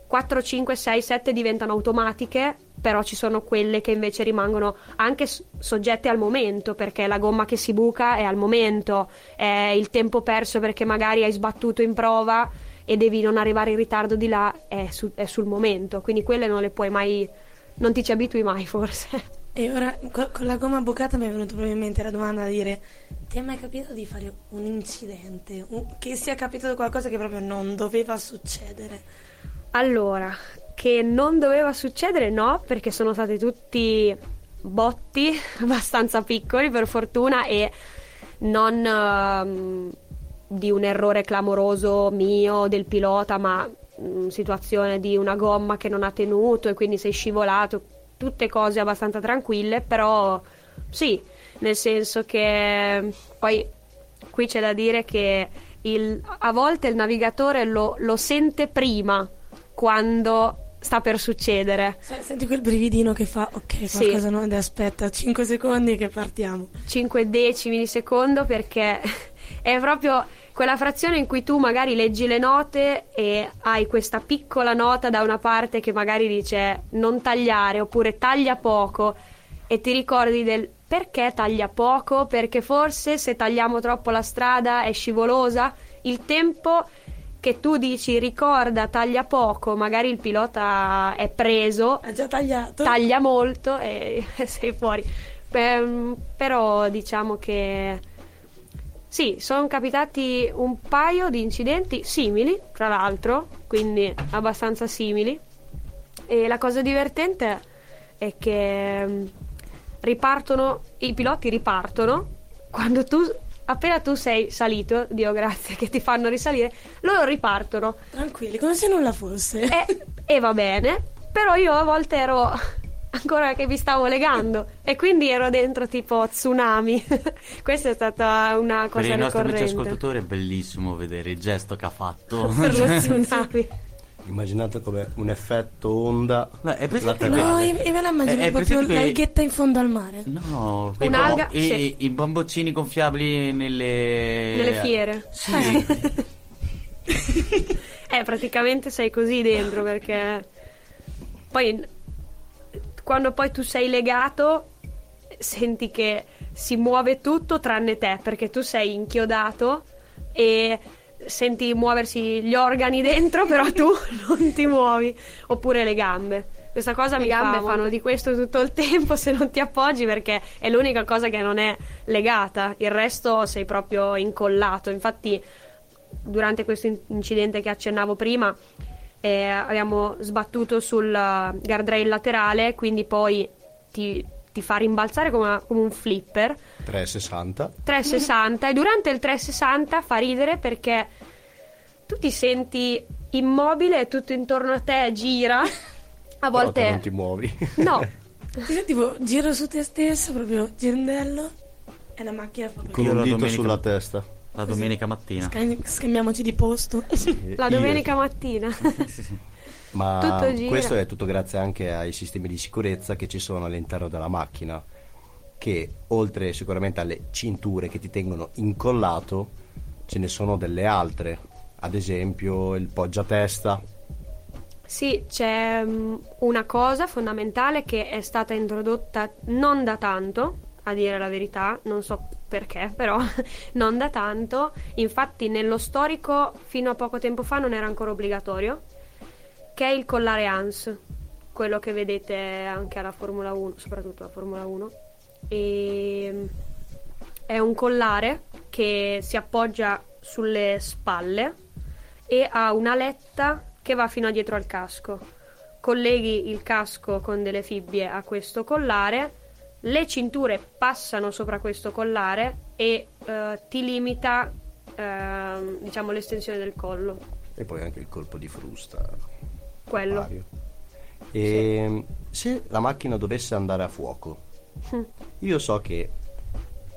4, 5, 6, 7 diventano automatiche, però ci sono quelle che invece rimangono anche soggette al momento, perché la gomma che si buca è al momento, è il tempo perso perché magari hai sbattuto in prova e devi non arrivare in ritardo di là, è, su- è sul momento, quindi quelle non le puoi mai, non ti ci abitui mai forse. E ora co- con la gomma bucata mi è venuta proprio in mente la domanda da dire: Ti è mai capitato di fare un incidente? Un- che sia capitato qualcosa che proprio non doveva succedere? Allora, che non doveva succedere, no, perché sono stati tutti botti abbastanza piccoli per fortuna e non ehm, di un errore clamoroso mio del pilota, ma mm, situazione di una gomma che non ha tenuto e quindi sei scivolato, tutte cose abbastanza tranquille, però sì, nel senso che poi qui c'è da dire che il- a volte il navigatore lo, lo sente prima quando sta per succedere. Se- Senti quel brividino che fa: Ok, Sì. qualcosa non aspetta, 5 secondi che partiamo. 5 decimi di secondo perché è proprio quella frazione in cui tu magari leggi le note e hai questa piccola nota da una parte che magari dice non tagliare oppure taglia poco e ti ricordi del perché taglia poco, perché forse se tagliamo troppo la strada è scivolosa, il tempo che tu dici ricorda taglia poco, magari il pilota è preso, Ha già tagliato. taglia molto e sei fuori. Ehm, però diciamo che sì, sono capitati un paio di incidenti simili, tra l'altro, quindi abbastanza simili. E la cosa divertente è che mm, ripartono, i piloti ripartono quando tu, appena tu sei salito, Dio grazie che ti fanno risalire, loro ripartono Tranquilli, come se nulla fosse. e, e va bene, però io a volte ero ancora che mi stavo legando e quindi ero dentro tipo tsunami. Questa è stata una Per cosa i nostri amici ricorrente. ascoltatori è bellissimo vedere il gesto che ha fatto. Per lo tsunami. Immaginate come un effetto onda. No, è presente No, io, io me la immagino È- è proprio l'alghetta in fondo al mare. No, Un'alga, bambo- i, sì. i bamboccini gonfiabili nelle... Nelle fiere. Sì. Eh, praticamente sei così dentro perché poi quando poi tu sei legato senti che si muove tutto tranne te perché tu sei inchiodato e senti muoversi gli organi dentro però tu non ti muovi oppure le gambe. Questa cosa Le mi gambe fa, fanno di questo tutto il tempo se non ti appoggi perché è l'unica cosa che non è legata, il resto sei proprio incollato. Infatti durante questo in- incidente che accennavo prima eh, abbiamo sbattuto sul guardrail laterale, quindi poi ti, ti fa rimbalzare come, come un flipper 360. 360 e durante il 360 fa ridere perché tu ti senti immobile e tutto intorno a te gira. A Però te non volte ti muovi. no, Io tipo giro su te stesso, proprio girondello. E la macchina fa proprio. Con un dito domenica- sulla testa. La domenica mattina. Scam- Scambiamoci di posto. la Io- domenica mattina. Ma questo è tutto grazie anche ai sistemi di sicurezza che ci sono all'interno della macchina, che oltre sicuramente alle cinture che ti tengono incollato, ce ne sono delle altre, ad esempio il poggiatesta. Sì, c'è mm, una cosa fondamentale che è stata introdotta non da tanto, a dire la verità, non so perché, però non da tanto. Infatti nello storico fino a poco tempo fa non era ancora obbligatorio, che è il collare ANS, quello che vedete anche alla Formula 1, soprattutto alla Formula 1. E mm, è un collare che si appoggia sulle spalle e ha una letta che va fino a dietro al casco. Colleghi il casco con delle fibbie a questo collare, le cinture passano sopra questo collare e eh, ti limita ehm, diciamo l'estensione del collo. E poi anche il colpo di frusta. Quello. E se la macchina dovesse andare a fuoco, io so che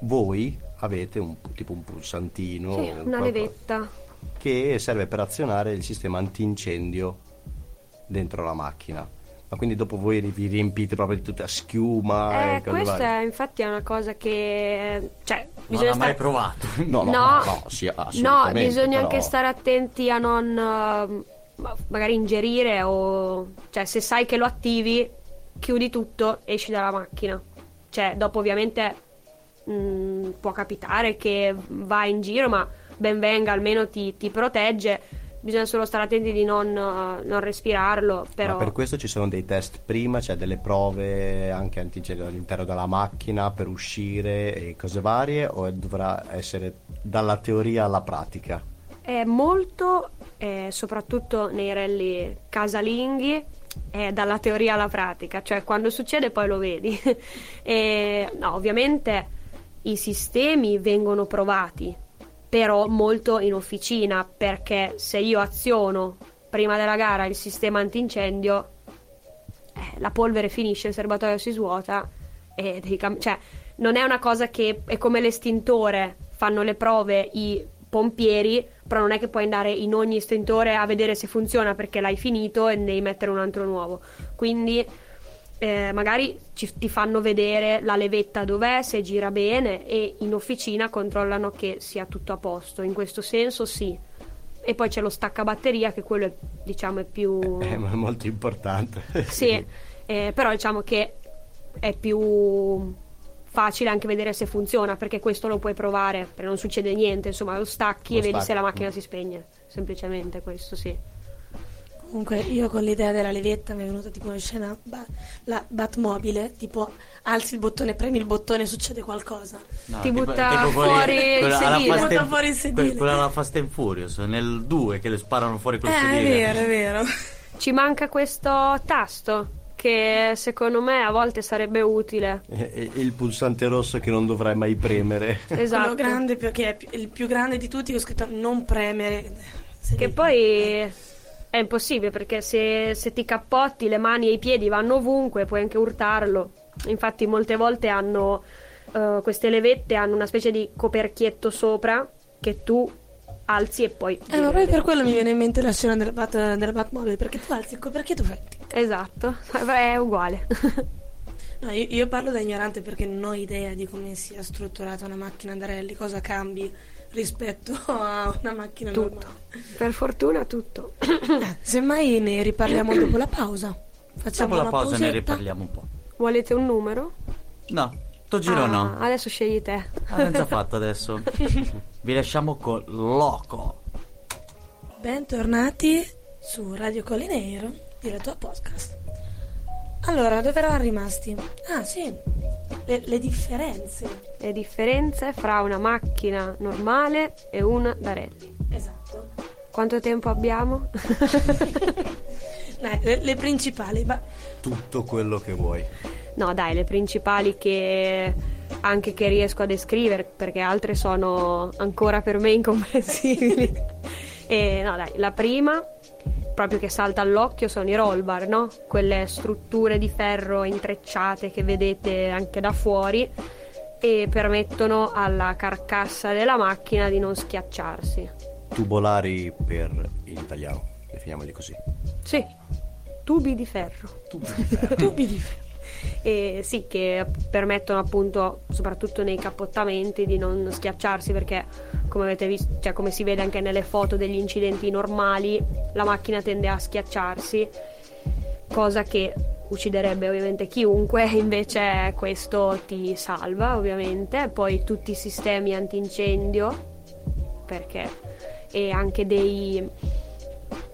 voi avete un, tipo un pulsantino, Sì, un una qualcosa levetta. che serve per azionare il sistema antincendio dentro la macchina. Ma quindi dopo voi vi riempite proprio di tutta schiuma Eh, e questa varie? è infatti è una cosa che cioè Non bisogna l'ha mai stare provato. No, no, No. no, no, sì, No, bisogna però- anche stare attenti a non ma- magari ingerire o cioè se sai che lo attivi, chiudi tutto, esci dalla macchina. Cioè, dopo ovviamente mh, può capitare che vai in giro, ma ben venga, almeno ti, ti protegge. Bisogna solo stare attenti di non, eh, non respirarlo, però Ma per questo ci sono dei test prima, c'è delle prove anche antigenio all'interno della macchina per uscire e cose varie o dovrà essere dalla teoria alla pratica? È molto, eh, soprattutto nei rally casalinghi, è dalla teoria alla pratica, cioè quando succede poi lo vedi. E, no, ovviamente i sistemi vengono provati, però molto in officina, perché se io aziono prima della gara il sistema antincendio, eh, la polvere finisce, il serbatoio si svuota e devi cam- cioè, non è una cosa che è come l'estintore, fanno le prove i pompieri, però non è che puoi andare in ogni estintore a vedere se funziona perché l'hai finito e devi mettere un altro nuovo. Quindi eh, magari ci- ti fanno vedere la levetta dov'è, se gira bene e in officina controllano che sia tutto a posto. In questo senso sì. E poi c'è lo staccabatteria che quello è, diciamo è più... È mo- molto importante. Sì, eh, però diciamo che è più facile anche vedere se funziona, perché questo lo puoi provare, perché non succede niente, insomma lo stacchi Lo e vedi stacchi. se la macchina si spegne, semplicemente questo sì. Comunque io con l'idea della levetta mi è venuta tipo una scena ba- la Batmobile, tipo alzi il bottone, premi il bottone succede qualcosa. No, Ti tipo- butta tipo quelli- fuori il quella alla sedile. Fast and- Butta fuori il sedile. que- Quella alla Fast and Furious, nel 2 che le sparano fuori col Eh, è sedile. vero, è vero. Ci manca questo tasto che secondo me a volte sarebbe utile. E- e- Il pulsante rosso che non dovrai mai premere. Esatto. Quello grande perché è il più grande di tutti che ho scritto non premere. Che poi è impossibile perché se, se ti cappotti le mani e i piedi vanno ovunque, puoi anche urtarlo. Infatti molte volte hanno eh, queste levette hanno una specie di coperchietto sopra che tu alzi e poi Eh, ma poi per quello mi viene in mente la scena della, Bat, della Batmobile, perché tu alzi il coperchietto fai... Esatto, è uguale. No, io, io parlo da ignorante perché non ho idea di come sia strutturata una macchina da rally, cosa cambi rispetto a una macchina Tutto. normale. per fortuna tutto. Eh, semmai ne riparliamo dopo la pausa. Facciamo Dopo la una pausa ne pausetta. riparliamo un po'. Volete un numero? No, sto giro Ah, no. Adesso scegli te. Abbiamo già fatto adesso. Vi lasciamo con Loco. Bentornati su Radio Collineiro, la tua podcast. Allora, dove eravamo rimasti? Ah, sì, le, le differenze. Le differenze fra una macchina normale e una da rally. Esatto. Quanto tempo abbiamo? Dai, le, le principali, ma Tutto quello che vuoi. No, dai, le principali che anche che riesco a descrivere, perché altre sono ancora per me incomprensibili. e no, dai, la prima, proprio che salta all'occhio, sono i roll bar, no? Quelle strutture di ferro intrecciate che vedete anche da fuori e permettono alla carcassa della macchina di non schiacciarsi. Tubolari per in italiano, definiamoli così. Sì, tubi di ferro. tubi di ferro. E sì, che permettono appunto, soprattutto nei cappottamenti, di non schiacciarsi perché come avete visto, cioè come si vede anche nelle foto degli incidenti normali, la macchina tende a schiacciarsi, cosa che ucciderebbe ovviamente chiunque, invece questo ti salva ovviamente, poi tutti i sistemi antincendio perché e anche dei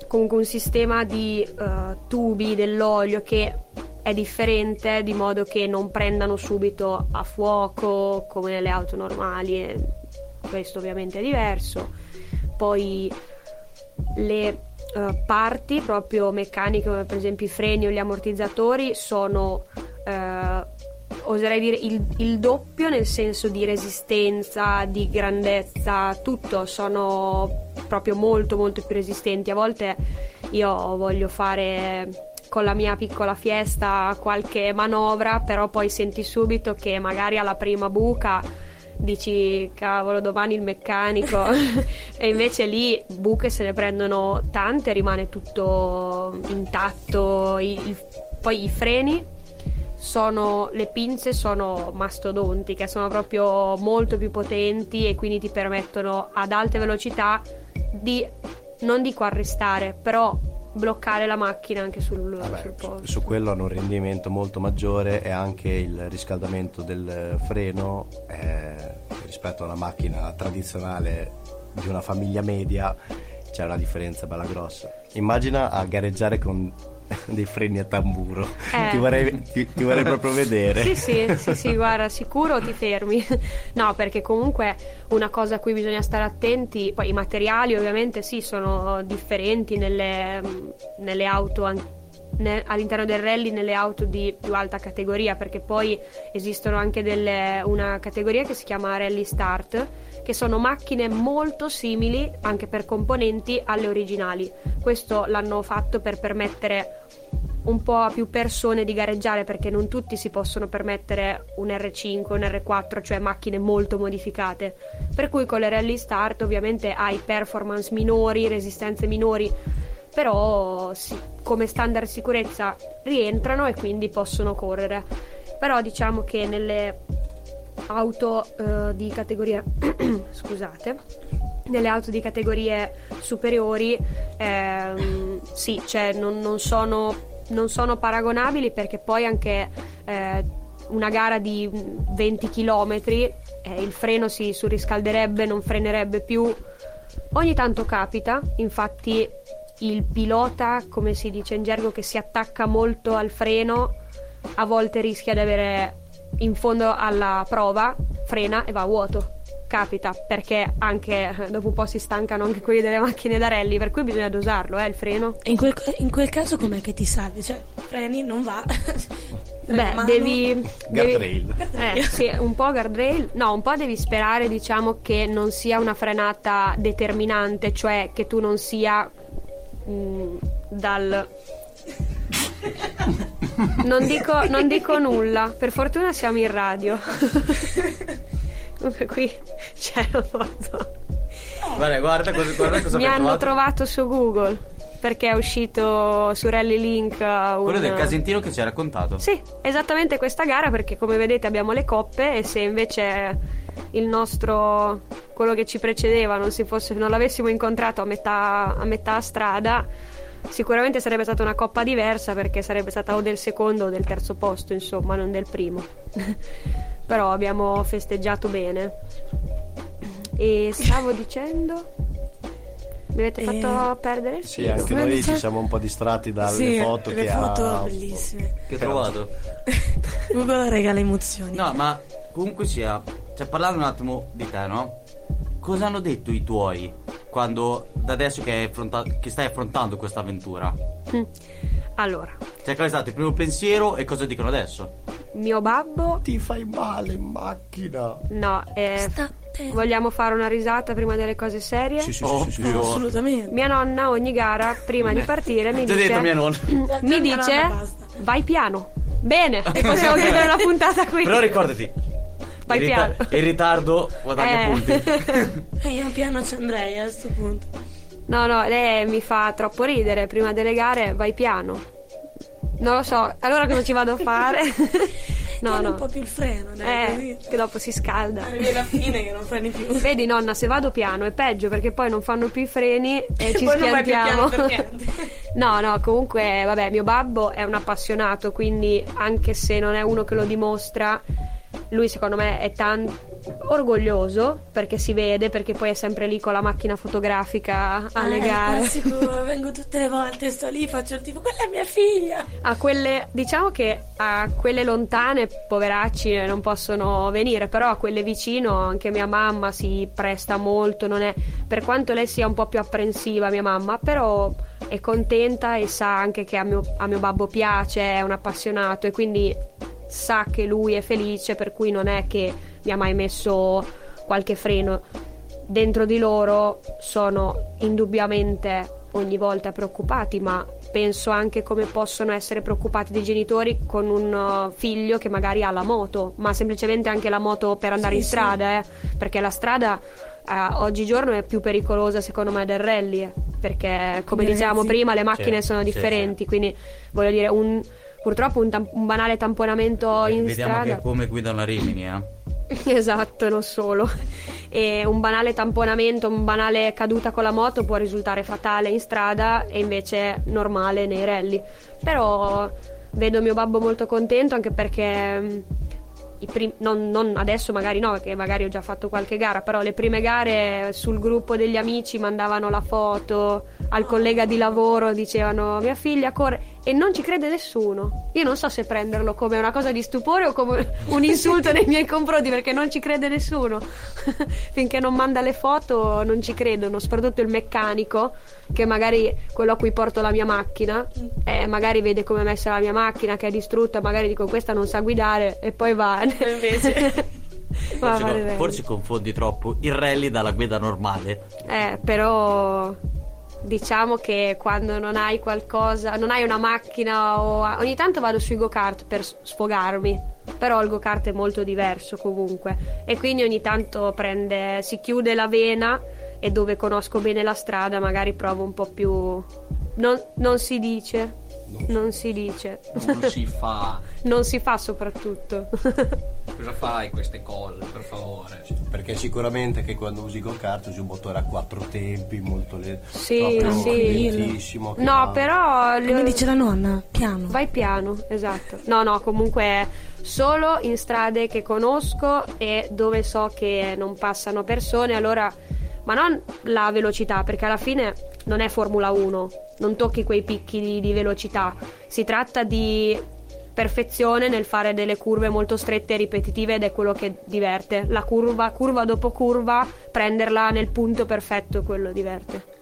comunque un sistema di eh, tubi dell'olio che è differente di modo che non prendano subito a fuoco come nelle auto normali questo ovviamente è diverso poi le eh, parti proprio meccaniche come per esempio i freni o gli ammortizzatori sono eh, oserei dire il, il doppio nel senso di resistenza, di grandezza, tutto sono proprio molto molto più resistenti. A volte io voglio fare con la mia piccola fiesta qualche manovra, però poi senti subito che magari alla prima buca dici cavolo domani il meccanico. E invece lì buche se ne prendono tante rimane tutto intatto I- il- poi i freni sono le pinze sono mastodontiche sono proprio molto più potenti e quindi ti permettono ad alte velocità di non dico arrestare però bloccare la macchina anche sul, Vabbè, sul su, posto su quello hanno un rendimento molto maggiore e anche il riscaldamento del freno eh, rispetto a una macchina tradizionale di una famiglia media c'è una differenza bella grossa. Immagina a gareggiare con dei freni a tamburo. Eh. Ti, vorrei, ti- ti vorrei proprio vedere. Sì, sì, sì, sì, guarda, sicuro ti fermi. No, perché comunque una cosa a cui bisogna stare attenti, poi i materiali ovviamente sì, sono differenti nelle, nelle auto an- ne- all'interno del rally nelle auto di più alta categoria, perché poi esistono anche delle, una categoria che si chiama Rally Start, che sono macchine molto simili anche per componenti alle originali. Questo l'hanno fatto per permettere un po' a più persone di gareggiare perché non tutti si possono permettere un R5, un R4, cioè macchine molto modificate. Per cui con le rally start ovviamente hai performance minori, resistenze minori, però sì, come standard sicurezza rientrano e quindi possono correre. Però diciamo che nelle auto eh, di categoria scusate nelle auto di categorie superiori ehm, sì cioè non, non sono non sono paragonabili perché poi anche eh, una gara di 20 km, eh, il freno si surriscalderebbe, non frenerebbe più. Ogni tanto capita, infatti il pilota, come si dice in gergo, che si attacca molto al freno, a volte rischia di avere in fondo alla prova, frena e va a vuoto. Capita, perché anche eh, dopo un po' si stancano anche quelli delle macchine da rally, per cui bisogna dosarlo, eh, il freno. In quel, in quel caso com'è che ti salvi? Cioè, freni, non va. Beh, Mano. devi, devi Guardrail. eh, sì, un po' guardrail, no, un po' devi sperare, diciamo, che non sia una frenata determinante, cioè che tu non sia mm, dal... Non dico, non dico nulla, per fortuna siamo in radio. Comunque qui c'è la foto. Guarda, guarda cosa, guarda cosa Mi hanno trovato. trovato su Google perché è uscito su Rally Link uh, un... Quello del Casentino che ci hai raccontato. Sì, esattamente questa gara perché come vedete abbiamo le coppe e se invece il nostro quello che ci precedeva non, si fosse, non l'avessimo incontrato a metà, a metà strada sicuramente sarebbe stata una coppa diversa perché sarebbe stata o del secondo o del terzo posto insomma non del primo però abbiamo festeggiato bene e stavo dicendo mi avete Eh, fatto perdere il Sì, anche noi ci siamo un po' distratti dalle Sì, foto le che foto ha bellissime. Che hai Però- trovato? Google regala emozioni. No, ma comunque sia, cioè parlando un attimo di te, no? Cosa hanno detto i tuoi quando, da adesso che, hai affronta- che stai affrontando questa avventura? Mm. allora Cioè, qual è stato il primo pensiero e cosa dicono adesso? mio babbo Ti fai male in macchina. no eh, vogliamo fare una risata prima delle cose serie Sì, sì, Oh, sì, sì, sì. Dio. Assolutamente. Mia nonna ogni gara, prima di partire, mi dice, detto mia nonna. mi dice nonna, vai piano. Bene, e possiamo chiudere la puntata qui. Però ricordati, Vai in, rita- piano. in ritardo guadagna Eh. punti. Io piano ci andrei a questo punto. No, no, lei mi fa troppo ridere. Prima delle gare vai piano. Non lo so, allora cosa ci vado a fare? No, Tieni un no. po' più il freno, dai, Eh, così. che dopo si scalda. Arrivi alla fine che non freni più. Vedi nonna, se vado piano è peggio perché poi non fanno più i freni e ci Poi non vai più schiantiamo. No, no, comunque, vabbè, mio babbo è un appassionato, quindi anche se non è uno che lo dimostra, lui secondo me è tan orgoglioso perché si vede, perché poi è sempre lì con la macchina fotografica alle Ah, il gare. classico, vengo tutte le volte, sto lì, faccio il tipo, quella è mia figlia. A quelle, diciamo che a quelle lontane, poveracci, non possono venire, però a quelle vicino anche mia mamma si presta molto, non è, per quanto lei sia un po' più apprensiva, mia mamma, però è contenta e sa anche che a mio, a mio babbo piace, è un appassionato e quindi sa che lui è felice, per cui non è che mi ha mai messo qualche freno. Dentro di loro sono indubbiamente ogni volta preoccupati, ma penso anche come possono essere preoccupati dei genitori con un uh, figlio che magari ha la moto, ma semplicemente anche la moto per andare Sì, in sì. strada, eh, perché la strada eh, oggigiorno è più pericolosa secondo me del rally, eh, perché come dicevamo sì. prima le macchine Sì, sono sì, differenti, quindi voglio dire un, purtroppo un, tam- un banale tamponamento in Vediamo strada. che come guidano a Rimini, eh. Esatto, non solo. E un banale tamponamento, un banale caduta con la moto può risultare fatale in strada e invece normale nei rally. Però vedo mio babbo molto contento anche perché mm, prim- non, non adesso magari no, perché magari ho già fatto qualche gara, però le prime gare sul gruppo degli amici mandavano la foto al collega di lavoro, dicevano mia figlia corre e non ci crede nessuno. Io non so se prenderlo come una cosa di stupore o come un insulto nei miei confronti perché non ci crede nessuno. Finché non manda le foto non ci credono, soprattutto il meccanico che magari quello a cui porto la mia macchina eh, magari vede come è messa la mia macchina che è distrutta, magari dico questa non sa guidare e poi va. invece. Forse, forse confondi troppo il rally dalla guida normale. Eh, però diciamo che quando non hai qualcosa, non hai una macchina o ogni tanto vado sui go-kart per sfogarmi, però il go-kart è molto diverso comunque e quindi ogni tanto prende, si chiude la vena e dove conosco bene la strada magari provo un po' più non, non si dice Non si dice. Non si fa. Non si fa soprattutto. Cosa fai queste cose, per favore? Perché sicuramente che quando usi go kart usi un motore a quattro tempi, molto lento. Sì, sì. lentissimo. No, va- però... le- Come dice la nonna, piano. Vai piano, esatto. No, no, comunque solo in strade che conosco e dove so che non passano persone, allora... Ma non la velocità, perché alla fine non è Formula 1, non tocchi quei picchi di, di velocità. Si tratta di perfezione nel fare delle curve molto strette e ripetitive ed è quello che diverte. La curva, curva dopo curva, prenderla nel punto perfetto, quello diverte.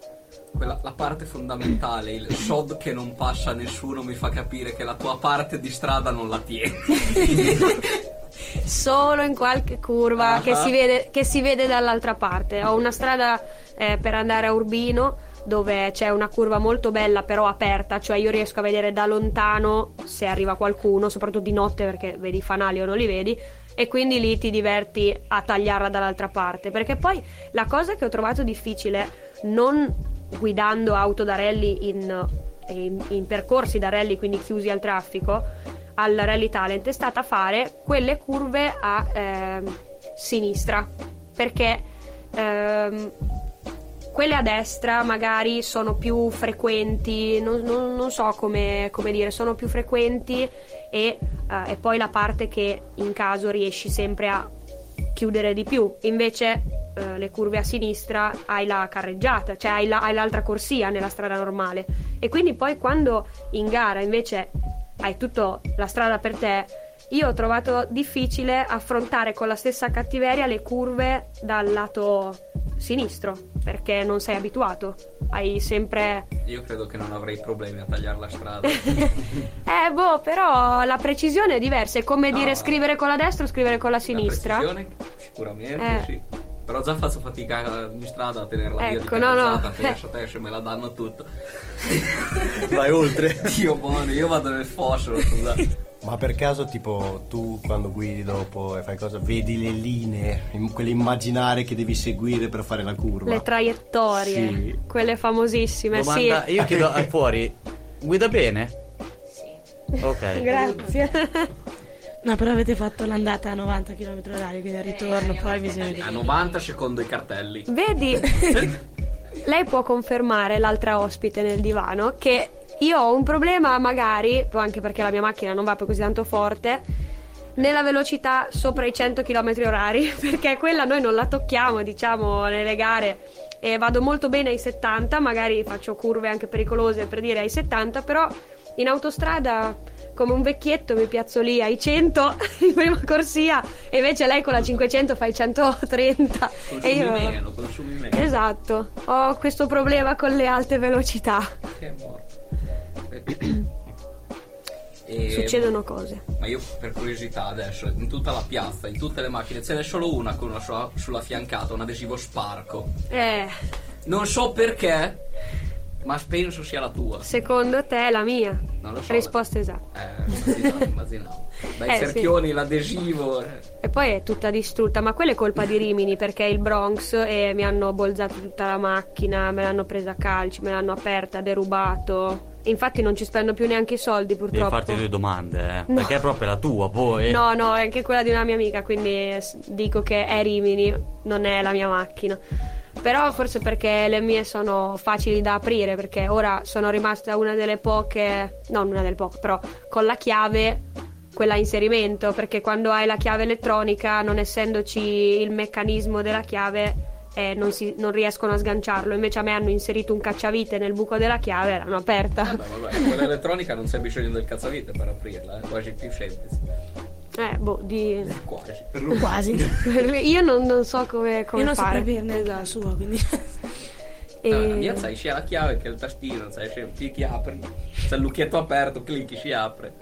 Quella, la parte fondamentale, il sod che non passa nessuno mi fa capire che la tua parte di strada non la tieni. solo in qualche curva Ah. che, si vede, che si vede dall'altra parte. Ho una strada eh, per andare a Urbino dove c'è una curva molto bella però aperta, cioè io riesco a vedere da lontano se arriva qualcuno, soprattutto di notte perché vedi i fanali o non li vedi. E quindi lì ti diverti a tagliarla dall'altra parte. Perché poi la cosa che ho trovato difficile, non guidando auto da rally in, in- in percorsi da rally, quindi chiusi al traffico, al Rally Talent è stata fare quelle curve a ehm, sinistra perché ehm, quelle a destra magari sono più frequenti, non, non- non so come, come dire, sono più frequenti e, eh, e poi la parte che in caso riesci sempre a chiudere di più. Invece eh, le curve a sinistra hai la carreggiata, cioè hai, la- hai l'altra corsia nella strada normale. E quindi poi quando in gara invece hai tutta la strada per te, io ho trovato difficile affrontare con la stessa cattiveria le curve dal lato sinistro, perché non sei abituato. Hai sempre Io credo che non avrei problemi a tagliare la strada. eh, boh, però la precisione è diversa. È come No. dire scrivere con la destra o scrivere con la La sinistra. precisione, sicuramente Eh. sì. Però già faccio fatica in strada a tenerla via di Ecco, no, no. carrozzata, penso te se me la danno tutto. Vai oltre. Dio buono, io vado nel fosso, scusa. Ma per caso, tipo, tu quando guidi dopo e fai cosa, vedi le linee, quelle immaginarie che devi seguire per fare la curva? Le traiettorie, Sì. quelle famosissime, Domanda, sì. io chiedo a fuori, guida bene? Sì. Ok. Grazie. No, però avete fatto l'andata a 90 km h quindi al ritorno poi bisogna A vedere. 90 secondo i cartelli. Vedi, lei può confermare, l'altra ospite nel divano, che io ho un problema magari, anche perché la mia macchina non va poi così tanto forte, nella velocità sopra i 100 km orari, perché quella noi non la tocchiamo, diciamo, nelle gare. E vado molto bene ai 70, magari faccio curve anche pericolose per dire ai 70, però in autostrada come un vecchietto mi piazzo lì ai 100 in prima corsia e invece lei con la 500 fa i 130 e Consumi io meno, consumi meno. Esatto, ho questo problema con le alte velocità. Che è morto. E- Succedono cose. Ma io per curiosità adesso, in tutta la piazza, in tutte le macchine, ce n'è solo una con una sua, sulla fiancata, un adesivo sparco. Eh, Non so perché, ma penso sia la tua. secondo te è la mia? Non lo so. Risposta esatta. Eh, immaginavo, immaginavo. Dai Eh, sì. cerchioni, l'adesivo. eh. E poi è tutta distrutta, ma quella è colpa di Rimini perché è il Bronx e mi hanno bolzato tutta la macchina, me l'hanno presa a calci, me l'hanno aperta, derubato. Infatti non ci spendo più neanche i soldi Devi purtroppo. farti due domande, eh. No. Perché è proprio la tua, poi. No, no, è anche quella di una mia amica, quindi dico che è Rimini, non è la mia macchina. Però forse perché le mie sono facili da aprire, perché ora sono rimasta una delle poche, non una delle poche, però con la chiave, quella a inserimento, perché quando hai la chiave elettronica, non essendoci il meccanismo della chiave, eh, non, si- non riescono a sganciarlo. Invece a me hanno inserito un cacciavite nel buco della chiave e l'hanno aperta. Vabbè, vabbè, quella elettronica non c'è bisogno del cazzavite per aprirla, è quasi più semplice. Eh, boh, di... Quasi. Quasi. Io non, non so come, come Io non fare. saprei dirne la sua, quindi. E- No, la mia sai sia la chiave che il tastino, sai, se clicchi apri, c'è il lucchietto aperto, clicchi, si apre.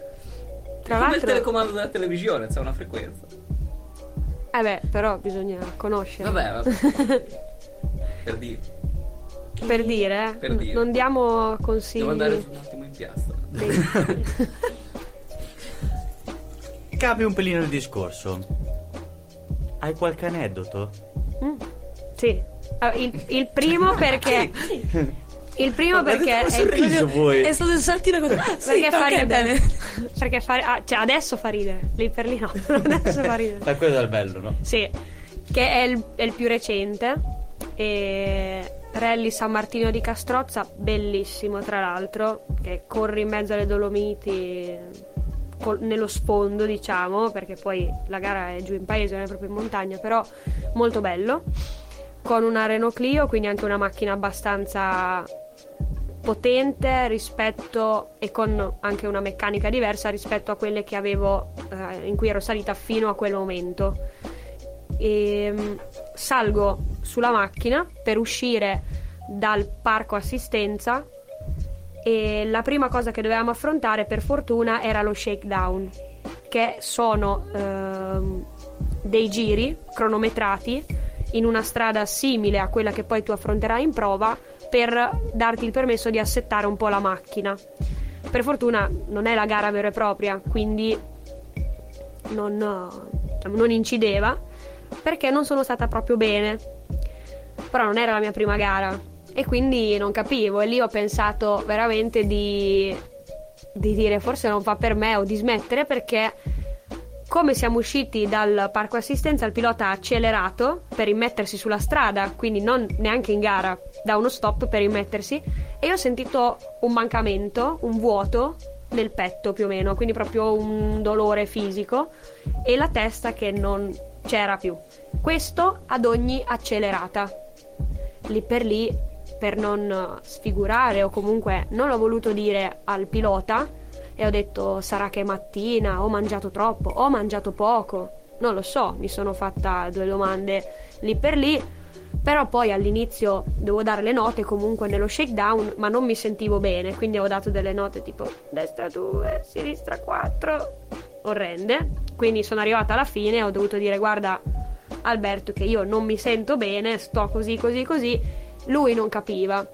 Tra è come il telecomando della televisione, c'è una frequenza. Eh beh, però bisogna conoscere. Vabbè, vabbè. per dire, Per dire, eh, Per dire. non diamo consigli. devo andare un attimo in piazza. dei- Cambia un pelino il discorso. Hai qualche aneddoto? Mm, sì. Ah, il, il primo perché Il primo perché è, il voi. È stato il saltino con... Ah, sì, perché fa bene. Perché fa, ah, cioè adesso fa ridere, lì per lì no, adesso fa ridere. Ma quello è il bello, no? Sì, che è il, è il più recente. E Rally San Martino di Castrozza, bellissimo tra l'altro, che corri in mezzo alle Dolomiti, col- nello sfondo diciamo, perché poi la gara è giù in paese, non è proprio in montagna, però molto bello. Con una Renault Clio, quindi anche una macchina abbastanza potente rispetto e con anche una meccanica diversa rispetto a quelle che avevo eh, in cui ero salita fino a quel momento. E, mm, salgo sulla macchina per uscire dal parco assistenza e la prima cosa che dovevamo affrontare per fortuna era lo shakedown che sono ehm, dei giri cronometrati in una strada simile a quella che poi tu affronterai in prova per darti il permesso di assettare un po' la macchina. Per fortuna non è la gara vera e propria, quindi non, diciamo, non incideva perché non sono stata proprio bene. Però non era la mia prima gara e quindi non capivo e lì ho pensato veramente di, di dire forse non fa per me o di smettere perché come siamo usciti dal parco assistenza il pilota ha accelerato per immettersi sulla strada, quindi non neanche in gara, da uno stop per immettersi e io ho sentito un mancamento, un vuoto nel petto più o meno, quindi proprio un dolore fisico e la testa che non c'era più. Questo ad ogni accelerata. Lì per lì, per non sfigurare o comunque non l'ho voluto dire al pilota e ho detto sarà che è mattina, ho mangiato troppo, ho mangiato poco. Non lo so, mi sono fatta due domande lì per lì. Però poi all'inizio devo dare le note comunque nello shakedown, ma non mi sentivo bene, quindi ho dato delle note tipo destra 2, sinistra 4, orrende. Quindi sono arrivata alla fine e ho dovuto dire guarda Alberto che io non mi sento bene, sto così così così. Lui non capiva.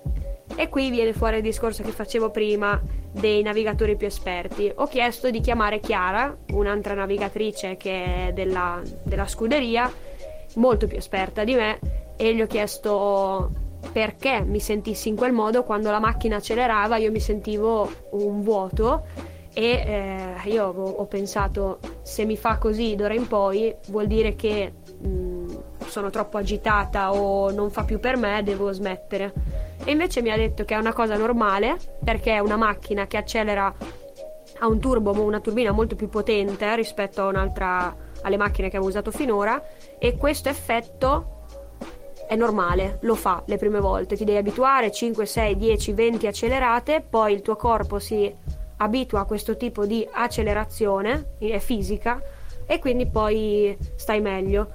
E qui viene fuori il discorso che facevo prima dei navigatori più esperti. Ho chiesto di chiamare Chiara, un'altra navigatrice che è della, della scuderia, molto più esperta di me, e gli ho chiesto perché mi sentissi in quel modo quando la macchina accelerava, io mi sentivo un vuoto e eh, io ho, pensato se mi fa così d'ora in poi vuol dire che mh, sono troppo agitata o non fa più per me, devo smettere. E invece mi ha detto che è una cosa normale perché è una macchina che accelera ha un turbo, una turbina molto più potente rispetto alle macchine che avevo usato finora e questo effetto è normale, lo fa le prime volte, ti devi abituare 5, 6, 10, 20 accelerate, poi il tuo corpo si abitua a questo tipo di accelerazione, è fisica e quindi poi stai meglio.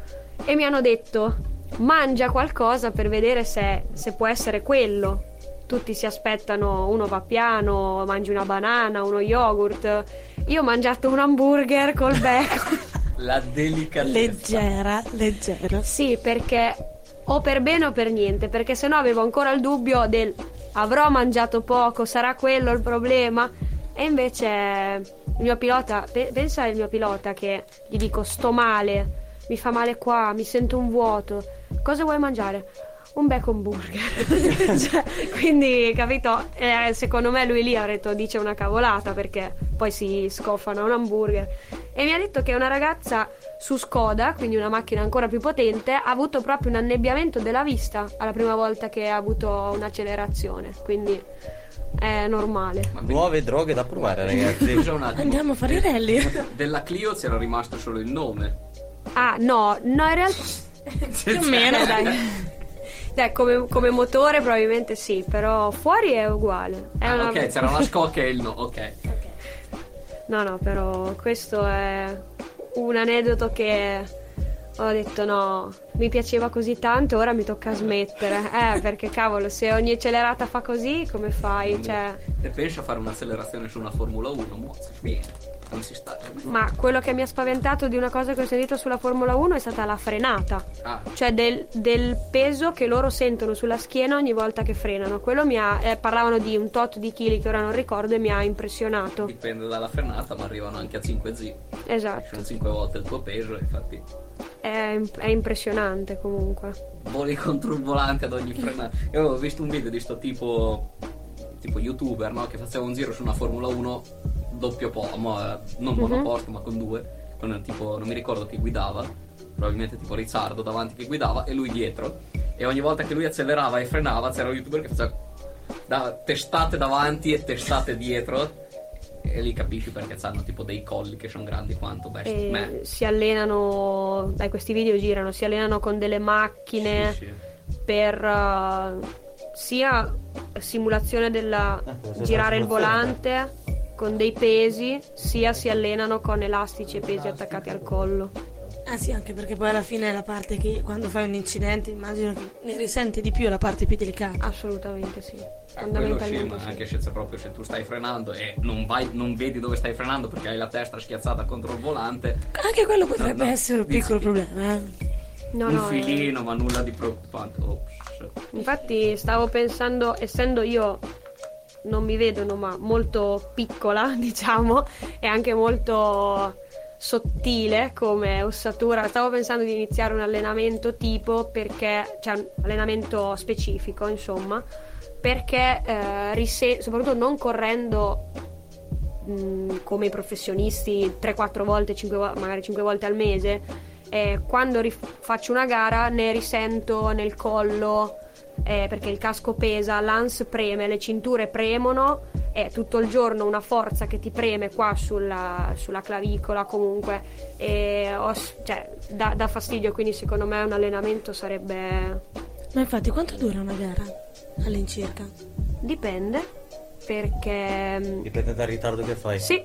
E mi hanno detto mangia qualcosa per vedere se, se può essere quello. Tutti si aspettano, uno va piano, mangi una banana, uno yogurt. Io ho mangiato un hamburger col bacon. La delicatezza. Leggera, leggera. sì, perché o per bene o per niente, perché sennò avevo ancora il dubbio del avrò mangiato poco, sarà quello il problema. E invece il mio pilota, pe- pensa al mio pilota che gli dico sto male, mi fa male qua, mi sento un vuoto. Cosa vuoi mangiare? Un bacon burger. Cioè, quindi, capito? Eh, secondo me lui lì ha detto dice una cavolata perché poi si scoffano un hamburger. E mi ha detto che una ragazza su Skoda, quindi una macchina ancora più potente, ha avuto proprio un annebbiamento della vista alla prima volta che ha avuto un'accelerazione. Quindi è normale. Ma quindi- Nuove droghe da provare, ragazzi. Scusa un attimo. Andiamo a fare i rally. Della Clio c'era rimasto solo il nome. Ah, no, no, in realtà. Più o meno, dai. Dai, come, come motore probabilmente sì, però fuori è uguale. È Ah, una- ok, c'era la scocca e il no. Ok. No, no, però questo è un aneddoto che ho detto no, mi piaceva così tanto, ora mi tocca smettere. Eh, perché cavolo, se ogni accelerata fa così, come fai? Cioè, E pensa a fare un'accelerazione su una Formula 1, mozzo, viene. Non si sta. ma quello che mi ha spaventato di una cosa che ho sentito sulla Formula 1 è stata la frenata. Ah, Cioè del, del peso che loro sentono sulla schiena ogni volta che frenano. Quello mi ha. eh, parlavano di un tot di chili che ora non ricordo e mi ha impressionato. dipende dalla frenata, ma arrivano anche a 5 Z. Esatto. Sono 5 volte il tuo peso, infatti. è, è impressionante comunque. Voli contro il volante ad ogni frenata. Io avevo visto un video di sto tipo, tipo youtuber, no? Che faceva un giro su una Formula 1 doppio po', mo- eh, non Mhm. monoposto, ma con due. Con tipo, non mi ricordo chi guidava, probabilmente tipo Ricciardo davanti che guidava e lui dietro. E ogni volta che lui accelerava e frenava c'era un youtuber che faceva da- testate davanti e testate dietro. E lì capisci perché hanno tipo dei colli che sono grandi quanto beh, E me. si allenano, dai questi video girano, si allenano con delle macchine Sì, sì. per eh, sia simulazione della Eh, è girare il volante con dei pesi, sia si allenano con elastici e pesi attaccati al collo. Ah sì, anche perché poi alla fine è la parte che quando fai un incidente immagino che ne risente di più la parte più delicata. Assolutamente sì. Eh, quello sì, ma sì. anche se c'è proprio se tu stai frenando e non, vai, non vedi dove stai frenando perché hai la testa schiazzata contro il volante, Anche quello potrebbe No, essere un piccolo problema, eh. No, un no, eh, filino, ma nulla di preoccupante. Ops. Infatti stavo pensando, essendo io non mi vedono ma molto piccola, diciamo, e anche molto sottile come ossatura, stavo pensando di iniziare un allenamento tipo perché, cioè un allenamento specifico, insomma, perché eh, risse- soprattutto non correndo mh, come i professionisti 3-4 volte, 5 vo- magari 5 volte al mese, eh, quando rif- faccio una gara ne risento nel collo eh, perché il casco pesa, l'ans preme, le cinture premono, è tutto il giorno una forza che ti preme qua sulla, sulla clavicola comunque e ho cioè, dà, dà fastidio, quindi secondo me un allenamento sarebbe... Ma infatti quanto dura una gara all'incirca? dipende perché... mh, Dipende dal ritardo che fai. Sì,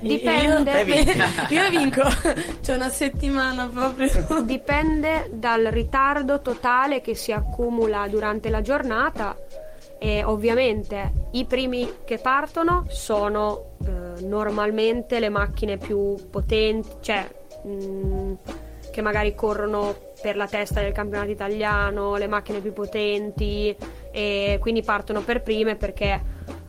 Dipende. Io, io vinco. C'è una settimana proprio. Dipende dal ritardo totale che si accumula durante la giornata e ovviamente i primi che partono sono eh, normalmente le macchine più potenti, cioè mh, che magari corrono per la testa del campionato italiano, le macchine più potenti e quindi partono per prime perché eh,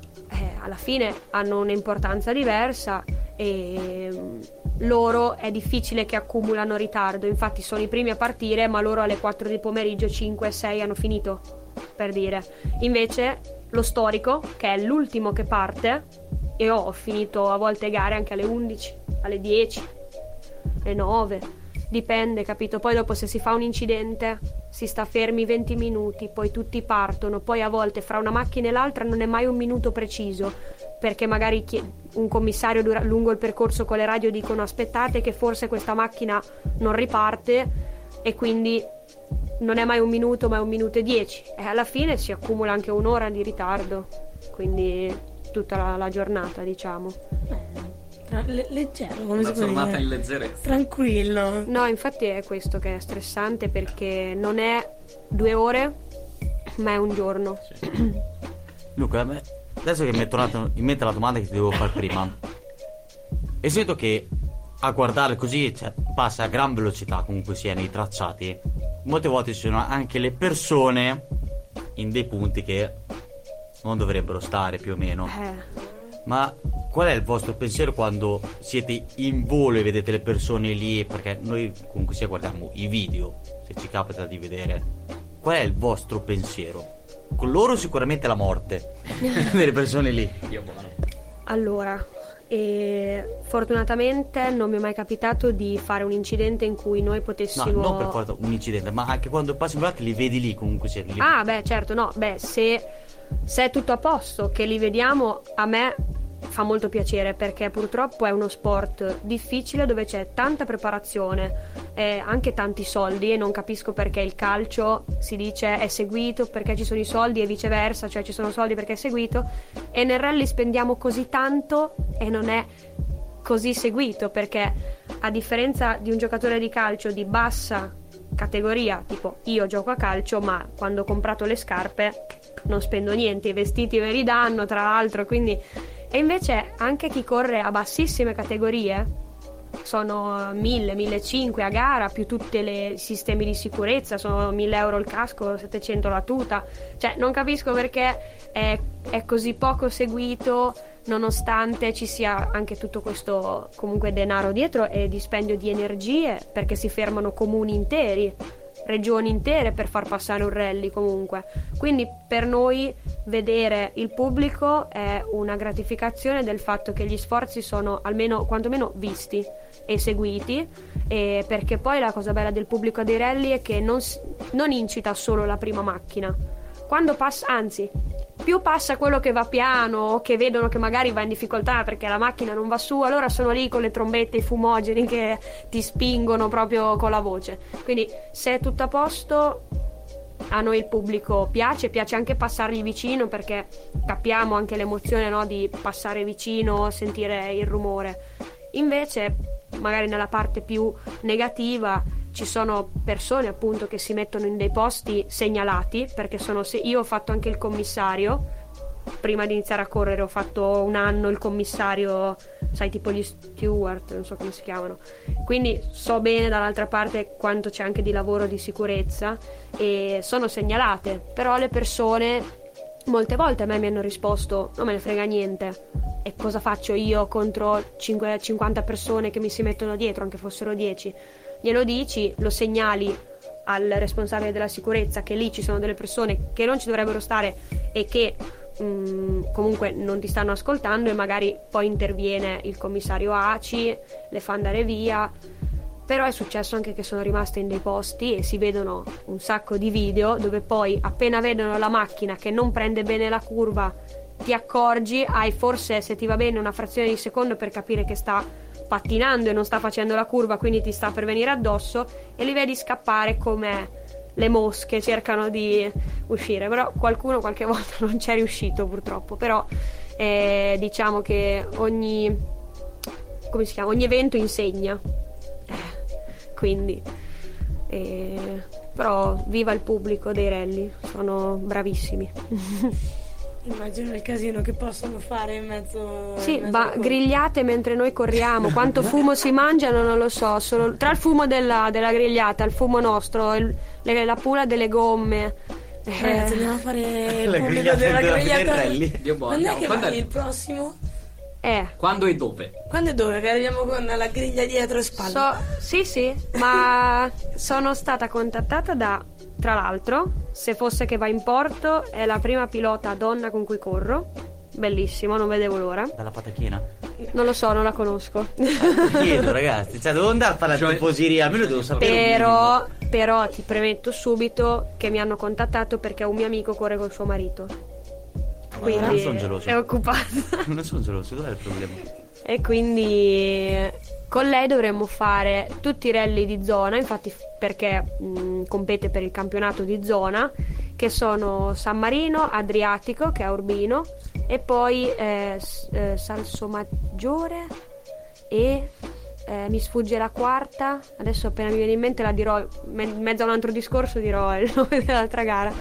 alla fine hanno un'importanza diversa e mm, loro è difficile che accumulano ritardo, infatti sono i primi a partire, ma loro alle 4 di pomeriggio 5 6 hanno finito, per dire. Invece lo storico, che è l'ultimo che parte, e ho finito a volte gare anche alle 11, alle 10, alle 9. Dipende, capito? Poi dopo se si fa un incidente si sta fermi 20 minuti, poi tutti partono, poi a volte fra una macchina e l'altra non è mai un minuto preciso, perché magari un commissario dura- lungo il percorso con le radio dicono aspettate che forse questa macchina non riparte e quindi non è mai un minuto ma è un minuto e dieci e alla fine si accumula anche un'ora di ritardo, quindi tutta la, la giornata diciamo. Tra- le- leggero, come Una si può giornata dire? in leggerezza. Tranquillo. No, infatti è questo che è stressante perché non è due ore, ma è un giorno. Luca, a me- adesso che mi è tornata in mente la domanda che ti devo fare prima. E sento che a guardare così cioè, passa a gran velocità comunque sia nei tracciati. Molte volte ci sono anche le persone in dei punti che non dovrebbero stare più o meno. Eh, Ma qual è il vostro pensiero quando siete in volo e vedete le persone lì? Perché noi comunque sia guardiamo i video, se ci capita di vedere. Qual è il vostro pensiero? Con loro sicuramente la morte delle persone lì. Io buono. allora, e fortunatamente non mi è mai capitato di fare un incidente in cui noi No, potessimo... non per forza un incidente, ma anche quando passi in volante li vedi lì comunque lì. Ah, beh, certo, no, beh, se, se è tutto a posto, che li vediamo, a me fa molto piacere perché purtroppo è uno sport difficile dove c'è tanta preparazione e anche tanti soldi e non capisco perché il calcio si dice è seguito perché ci sono i soldi e viceversa, cioè ci sono soldi perché è seguito e nel rally spendiamo così tanto e non è così seguito perché a differenza di un giocatore di calcio di bassa categoria, tipo io gioco a calcio, ma quando ho comprato le scarpe non spendo niente, i vestiti me li danno, tra l'altro, quindi e invece anche chi corre a bassissime categorie sono 1000, 1500 a gara più tutti i sistemi di sicurezza, sono 1000 euro il casco, 700 la tuta, cioè non capisco perché è, è così poco seguito nonostante ci sia anche tutto questo comunque denaro dietro e dispendio di energie, perché si fermano comuni interi, regioni intere per far passare un rally comunque. Quindi per noi vedere il pubblico è una gratificazione del fatto che gli sforzi sono almeno quantomeno visti e seguiti e perché poi la cosa bella del pubblico dei rally è che non, non incita solo la prima macchina. Quando passa, anzi, più passa quello che va piano o che vedono che magari va in difficoltà perché la macchina non va su, allora sono lì con le trombette, i fumogeni che ti spingono proprio con la voce. Quindi se è tutto a posto, a noi il pubblico piace, piace anche passargli vicino perché capiamo anche l'emozione no, di passare vicino, sentire il rumore. Invece, magari nella parte più negativa, ci sono persone appunto che si mettono in dei posti segnalati perché sono se io ho fatto anche il commissario prima di iniziare a correre ho fatto un anno il commissario sai tipo gli steward non so come si chiamano. Quindi so bene dall'altra parte quanto c'è anche di lavoro di sicurezza e sono segnalate però le persone molte volte a me mi hanno risposto non me ne frega niente. E cosa faccio io contro 5 50 persone che mi si mettono dietro anche fossero 10 glielo dici, lo segnali al responsabile della sicurezza che lì ci sono delle persone che non ci dovrebbero stare e che mm, comunque non ti stanno ascoltando e magari poi interviene il commissario ACI, le fa andare via. Però è successo anche che sono rimaste in dei posti e si vedono un sacco di video dove poi appena vedono la macchina che non prende bene la curva ti accorgi, hai forse se ti va bene una frazione di secondo per capire che sta pattinando e non sta facendo la curva, quindi ti sta per venire addosso e li vedi scappare come le mosche cercano di uscire, però qualcuno qualche volta non c'è riuscito purtroppo, però eh, diciamo che ogni chiama? Ogni evento insegna. Eh, quindi eh, però viva il pubblico dei rally, sono bravissimi. Immagino il casino che possono fare in mezzo. Sì, in mezzo ma grigliate mentre noi corriamo. Quanto fumo si mangiano non lo so. Solo, tra il fumo della, della grigliata, il fumo nostro, il- le- la pula delle gomme. eh, Ragazzi, andiamo a fare il grigliate della del- grigliata. Dio buono, Quando è andiamo. che Quando vai è- il prossimo? eh. Quando e dove? Quando e dove? Che arriviamo con la griglia dietro e spalle. So- sì, sì, ma sono stata contattata da, tra l'altro, se fosse che va in porto, è la prima pilota donna con cui corro. Bellissimo, non vedevo l'ora. Dalla patachina. Non lo so, non la conosco. Chiedo, ragazzi. Cioè, devo andare a fare la Cioè- tifoseria. Almeno devo sapere. Però, però ti premetto subito che mi hanno contattato perché un mio amico corre col suo marito. Ma Quindi non sono geloso. è occupata. Non sono geloso, dov'è il problema? E quindi con lei dovremmo fare tutti i rally di zona, infatti perché mh, compete per il campionato di zona, che sono San Marino, Adriatico, che è Urbino, e poi eh, eh, Salsomaggiore e eh, mi sfugge la quarta, adesso appena mi viene in mente la dirò, me- in mezzo a un altro discorso dirò il nome dell'altra gara.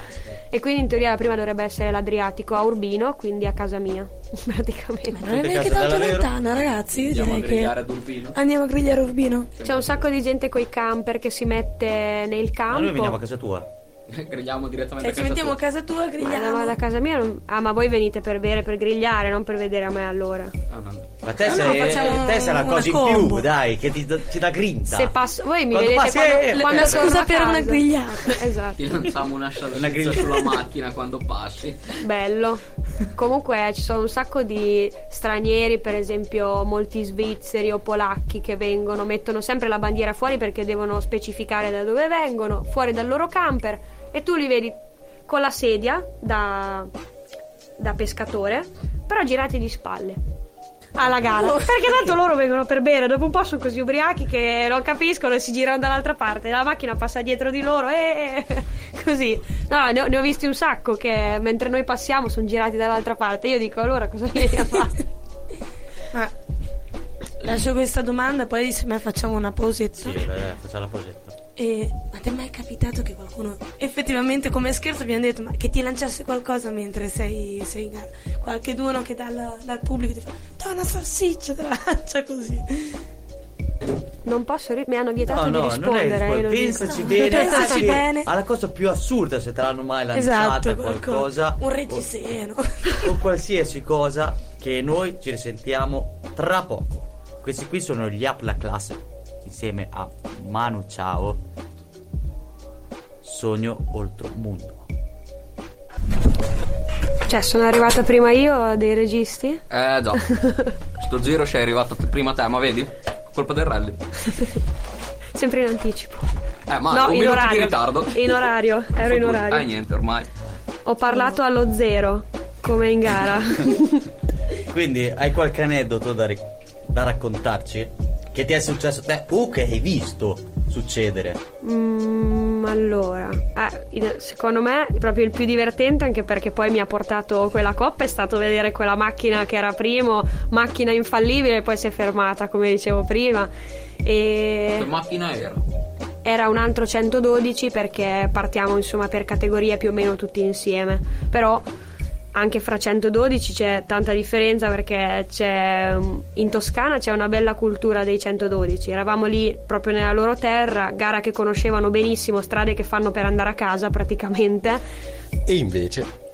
E quindi in teoria la prima dovrebbe essere l'Adriatico a Urbino, quindi a casa mia, praticamente. non è neanche tanto lontana, ragazzi. Andiamo a direi che grigliare ad Urbino. andiamo a grigliare Urbino. C'è un sacco di gente coi camper che si mette nel Ma noi veniamo a campo. casa tua. Grigliamo direttamente Cioè, ci a casa mettiamo a casa tua, Ma da, grigliamo. ma da casa mia non- Ah, ma voi venite per bere, per grigliare, non per vedere a me allora. Ah, no. Ma te No, no, sei, facciamo te sei una una cosa in combo. più, dai, che ti, ti dà grinta. Se passo. Voi mi Quando vedete passi, quando, eh, quando eh, scusa per una grigliata. Esatto. Ti lanciamo una Una griglia. sulla macchina quando passi. Bello. Comunque ci sono un sacco di stranieri, per esempio molti svizzeri o polacchi che vengono, mettono sempre la bandiera fuori perché devono specificare da dove vengono, fuori dal loro camper e tu li vedi con la sedia da, da pescatore, però girati di spalle. Alla gara perché tanto loro vengono per bere dopo un po' sono così ubriachi che non capiscono e si girano dall'altra parte la macchina passa dietro di loro e così no ne ho, ne ho visti un sacco che mentre noi passiamo sono girati dall'altra parte io dico allora cosa vieni a fare Ma lascio questa domanda, poi se me facciamo una pausetta. Sì, dai, facciamo la posetta. E ma ti è mai capitato che qualcuno effettivamente come scherzo abbiamo detto ma che ti lanciasse qualcosa mentre sei, sei in gara? Qualche duno che dal, dal pubblico ti fa dai una salsiccia te la lancia così. non posso ri- mi hanno vietato No, di no, non è rispondere lo pensaci dico. bene, Pensaci bene. alla cosa più assurda se te l'hanno mai lanciata Esatto, qualcosa Un reggiseno. o, o qualsiasi cosa che noi ci risentiamo tra poco. Questi qui sono gli Up la classe insieme a Manu Ciao. Sogno oltre mondo. Cioè, sono arrivata prima io dei registi? Eh già. Sto giro sei arrivato t- prima te, ma vedi? Colpa del rally. Sempre in anticipo. Eh, ma no, un in minuto orario. di ritardo. In orario, ero in Eh orario. niente, ormai. Ho parlato allo zero, come in gara. Quindi hai qualche aneddoto da, ri- da raccontarci? Che ti è successo te o che hai visto succedere? Mm, allora, eh, secondo me proprio il più divertente, anche perché poi mi ha portato quella coppa, è stato vedere quella macchina che era primo, macchina infallibile, poi si è fermata, come dicevo prima. Che E macchina era? era un altro 112 perché partiamo insomma per categorie più o meno tutti insieme. Però anche fra 112 c'è tanta differenza perché c'è in Toscana c'è una bella cultura dei 112. Eravamo lì proprio nella loro terra, gara che conoscevano benissimo, strade che fanno per andare a casa praticamente. E invece?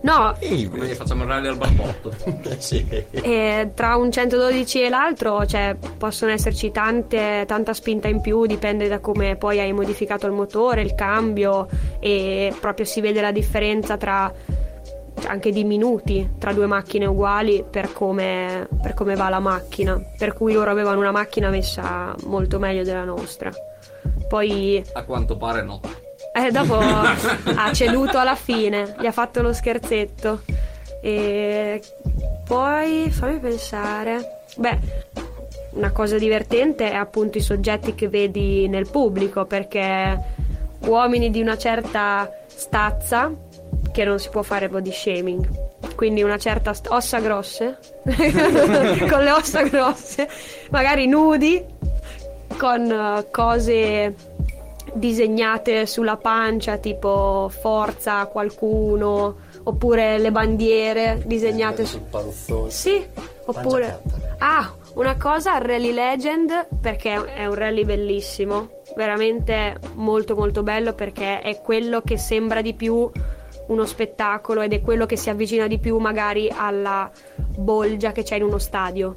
No, E invece? facciamo il rally al barbotto? sì. E tra un 112 e l'altro cioè, possono esserci tante, tanta spinta in più, dipende da come poi hai modificato il motore, il cambio e proprio si vede la differenza tra anche di minuti tra due macchine uguali per come, per come va la macchina. Per cui loro avevano una macchina messa molto meglio della nostra. Poi A quanto pare no. eh, dopo ha ceduto alla fine, gli ha fatto lo scherzetto. E poi fammi pensare. Beh, una cosa divertente è appunto i soggetti che vedi nel pubblico, perché uomini di una certa stazza che non si può fare body shaming. Quindi una certa st- ossa grosse, con le ossa grosse, magari nudi, con eh, cose disegnate sulla pancia, tipo forza qualcuno, oppure le bandiere disegnate su. sul palozzone. Sì, oppure. Ah, una cosa, Rally Legend, perché è un rally bellissimo, veramente molto molto bello perché è quello che sembra di più uno spettacolo ed è quello che si avvicina di più magari alla bolgia che c'è in uno stadio.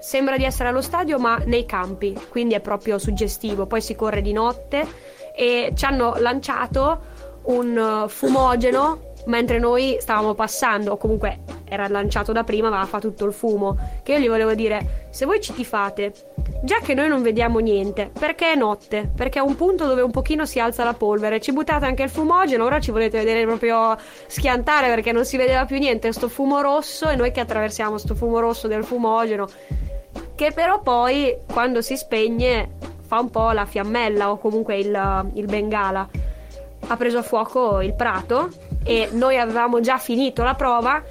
Sembra di essere allo stadio ma nei campi, quindi è proprio suggestivo. Poi si corre di notte e ci hanno lanciato un fumogeno mentre noi stavamo passando, o comunque era lanciato da prima ma fa tutto il fumo. Che io gli volevo dire, se voi ci tifate, già che noi non vediamo niente, perché è notte? Perché è un punto dove un pochino si alza la polvere, ci buttate anche il fumogeno, ora ci volete vedere proprio schiantare perché non si vedeva più niente, sto fumo rosso e noi che attraversiamo sto fumo rosso del fumogeno, che però poi quando si spegne fa un po' la fiammella o comunque il, il bengala. Ha preso a fuoco il prato e noi avevamo già finito la prova.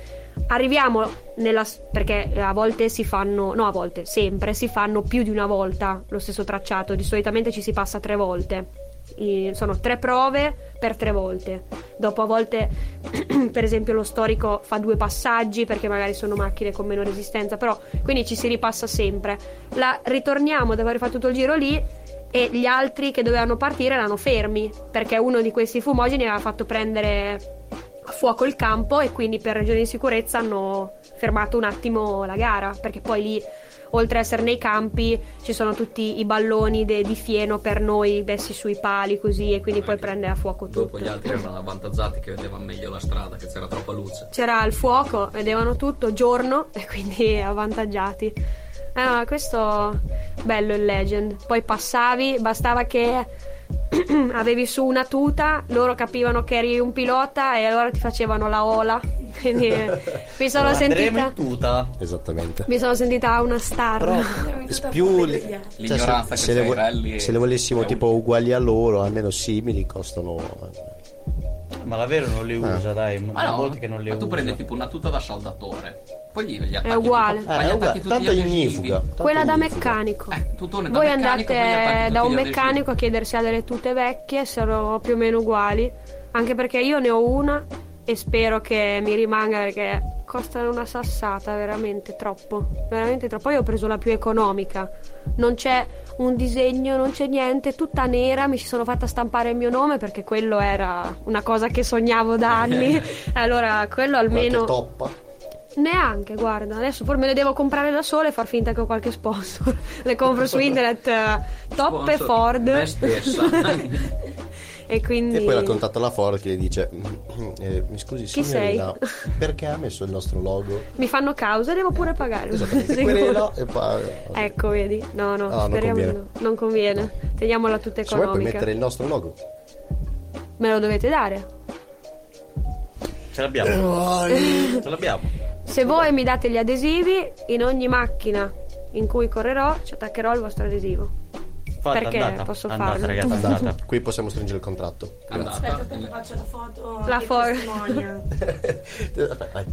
Arriviamo nella. perché a volte si fanno. no, a volte, sempre si fanno più di una volta lo stesso tracciato. Di solitamente ci si passa tre volte. I- sono tre prove per tre volte. Dopo a volte, per esempio, lo storico fa due passaggi perché magari sono macchine con meno resistenza, però quindi ci si ripassa sempre. La ritorniamo dopo aver fatto tutto il giro lì e gli altri che dovevano partire erano fermi perché uno di questi fumogeni aveva fatto prendere a fuoco il campo e quindi per ragioni di sicurezza hanno fermato un attimo la gara perché poi lì oltre ad essere nei campi ci sono tutti i balloni de- di fieno per noi messi sui pali così e quindi poi prende a fuoco tutto Dopo gli altri erano avvantaggiati che vedevano meglio la strada, che c'era troppa luce. c'era il fuoco, vedevano tutto, giorno e quindi avvantaggiati. Eh, no, questo bello il legend. Poi passavi, bastava che avevi su una tuta, loro capivano che eri un pilota e allora ti facevano la ola. Quindi mi sono Andremo sentita in tuta. Esattamente. mi sono sentita una star. Però più li- cioè, se, se le, rally se le volessimo tipo uguali a loro, almeno simili, costano Ma la Vero non li usa, dai. Ma no, volte che non li ma tu usa. prendi tipo una tuta da saldatore. Poi gli, gli attacchi uguale. tipo- Eh, gli è uguale, tanto ignifuga. Quella da meccanico. Eh, tutone da Voi meccanico, andate da un meccanico a chiedere se ha delle tute vecchie, sono più o meno uguali. Anche perché io ne ho una e spero che mi rimanga perché costano una sassata, veramente troppo. Veramente troppo. Poi ho preso la più economica. Non c'è un disegno, non c'è niente, tutta nera. Mi ci sono fatta stampare il mio nome perché quello era una cosa che sognavo da anni. allora, quello Qualche almeno. toppa. Neanche, guarda, adesso poi me le devo comprare da sola e far finta che ho qualche sponsor. le compro su internet eh, top e Sponsor, Ford. me stessa. e quindi E poi la contatta la Ford che gli dice: "Mm, eh, Mi scusi, Chi signorina, perché ha messo il nostro logo? mi fanno causa e devo pure pagare. Querela e poi. Ecco, vedi? No, no, Ah, non speriamo di conviene. no. Non conviene. Teniamola tutta Se vuoi puoi economica. mettere il nostro logo. Me lo dovete dare. Ce l'abbiamo. Ce l'abbiamo. Se voi mi date gli adesivi, in ogni macchina in cui correrò ci attaccherò il vostro adesivo. Fatta, Perché andata. posso andata, farlo. ragazzi, Andata. Qui possiamo stringere il contratto. Aspetta, Andata. che faccio la foto. La foto. Aspetta, vai.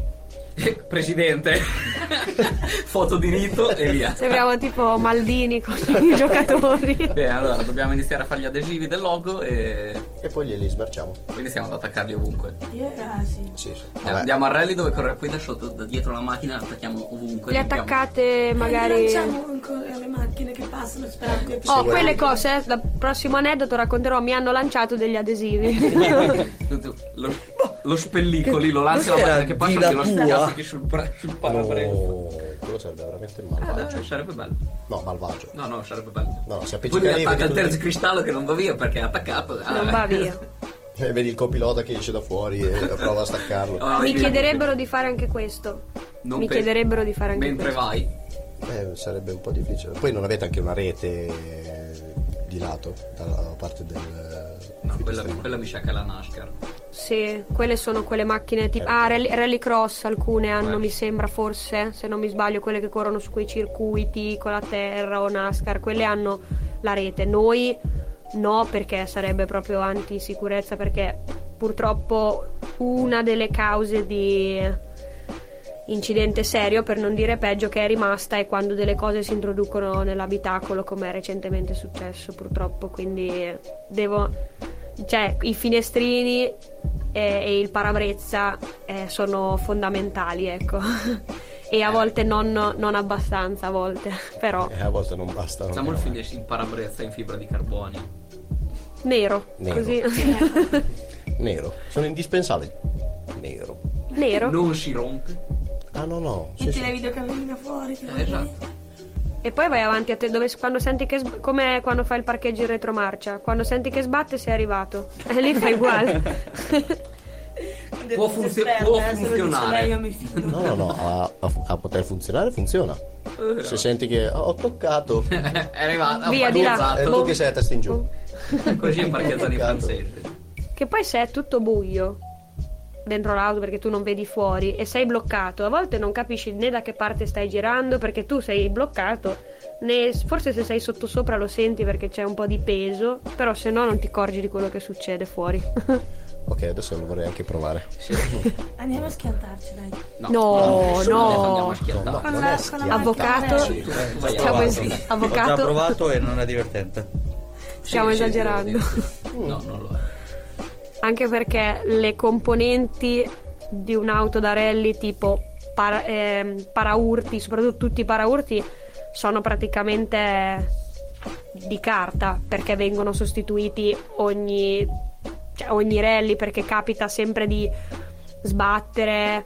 Presidente. Foto di rito e via. Sembriamo tipo Maldini con i giocatori. Bene, allora dobbiamo iniziare a fare gli adesivi del logo e E poi glieli smerciamo. poi iniziamo ad attaccarli ovunque. Io, ah, sì. Sì, sì. Eh. Andiamo a rally dove corre qui da sotto, da dietro la macchina, attacchiamo ovunque. Li mettiamo- attaccate magari. Lanciamo ancora le macchine che passano, sperando che Oh, quelle cose, eh, dal prossimo aneddoto racconterò, mi hanno lanciato degli adesivi. Lo, lo spellicoli, lo lanci alla macchina che passa di e lo spiazzichi sul, bra- sul parabrezza. No, quello sarebbe veramente Eh, malvagio. dai, sarebbe bello. No, malvagio. No, no, sarebbe bello. No, si Poi appiccica mi lì attacca il terzo cristallo che non va via perché è attaccato. non va via. e vedi il copilota che esce da fuori e prova a staccarlo. Ah, Mi chiederebbero di fare anche questo. Non Mi pe- chiederebbero di fare anche Mentre questo. vai, Eh, sarebbe un po' difficile. Poi non avete anche una rete eh, di lato dalla parte del. No, ufficio quella, quella mi è la NASCAR. Sì, quelle sono quelle macchine tipo. Ah, rally, rallycross alcune hanno, Eh. mi sembra, forse, se non mi sbaglio, quelle che corrono su quei circuiti con la terra o NASCAR, quelle hanno la rete. Noi no, perché sarebbe proprio antisicurezza, perché purtroppo una delle cause di incidente serio, per non dire peggio, che è rimasta è quando delle cose si introducono nell'abitacolo, come è recentemente successo purtroppo. Quindi devo. Cioè, i finestrini e, e il parabrezza eh, sono fondamentali, ecco. e a volte non, non abbastanza, a volte. Però Eh, a volte non basta. Facciamo il, fine- il parabrezza in fibra di carbonio. nero, Nero. così. Nero. Sono indispensabili. Nero. nero. Non si rompe. Ah, no, no. Sì, Metti sì. le videocamerine fuori. Eh, esatto. E poi vai avanti a te, dove, quando senti che. sb- come quando fai il parcheggio in retromarcia. Quando senti che sbatte, sei arrivato. E lì fai uguale. Può funzio- può eh, funzionare. No, no, no. A, a- a poter funzionare, funziona. Eh, Se senti che "Ah, ho toccato. è arrivata. Via, di là. parcheggiato. E tu che sei a testa in giù. Così in parcheggiano i Peccato. francesi. Che poi se è tutto buio dentro l'auto perché tu non vedi fuori e sei bloccato, a volte non capisci né da che parte stai girando perché tu sei bloccato, né forse se sei sottosopra lo senti perché c'è un po' di peso, però se no non ti accorgi di quello che succede fuori. Ok, adesso lo vorrei anche provare. Andiamo a schiantarci, dai. No, no. a schiantare. No, Con la- con la. Avvocato, vai stiamo es- Ho già avvocato, provato e non è divertente. stiamo Sì, sì, esagerando. sì, sì. No, non lo è. Anche perché le componenti di un'auto da rally tipo para- ehm, paraurti, soprattutto tutti i paraurti, sono praticamente di carta perché vengono sostituiti ogni, cioè ogni rally perché capita sempre di sbattere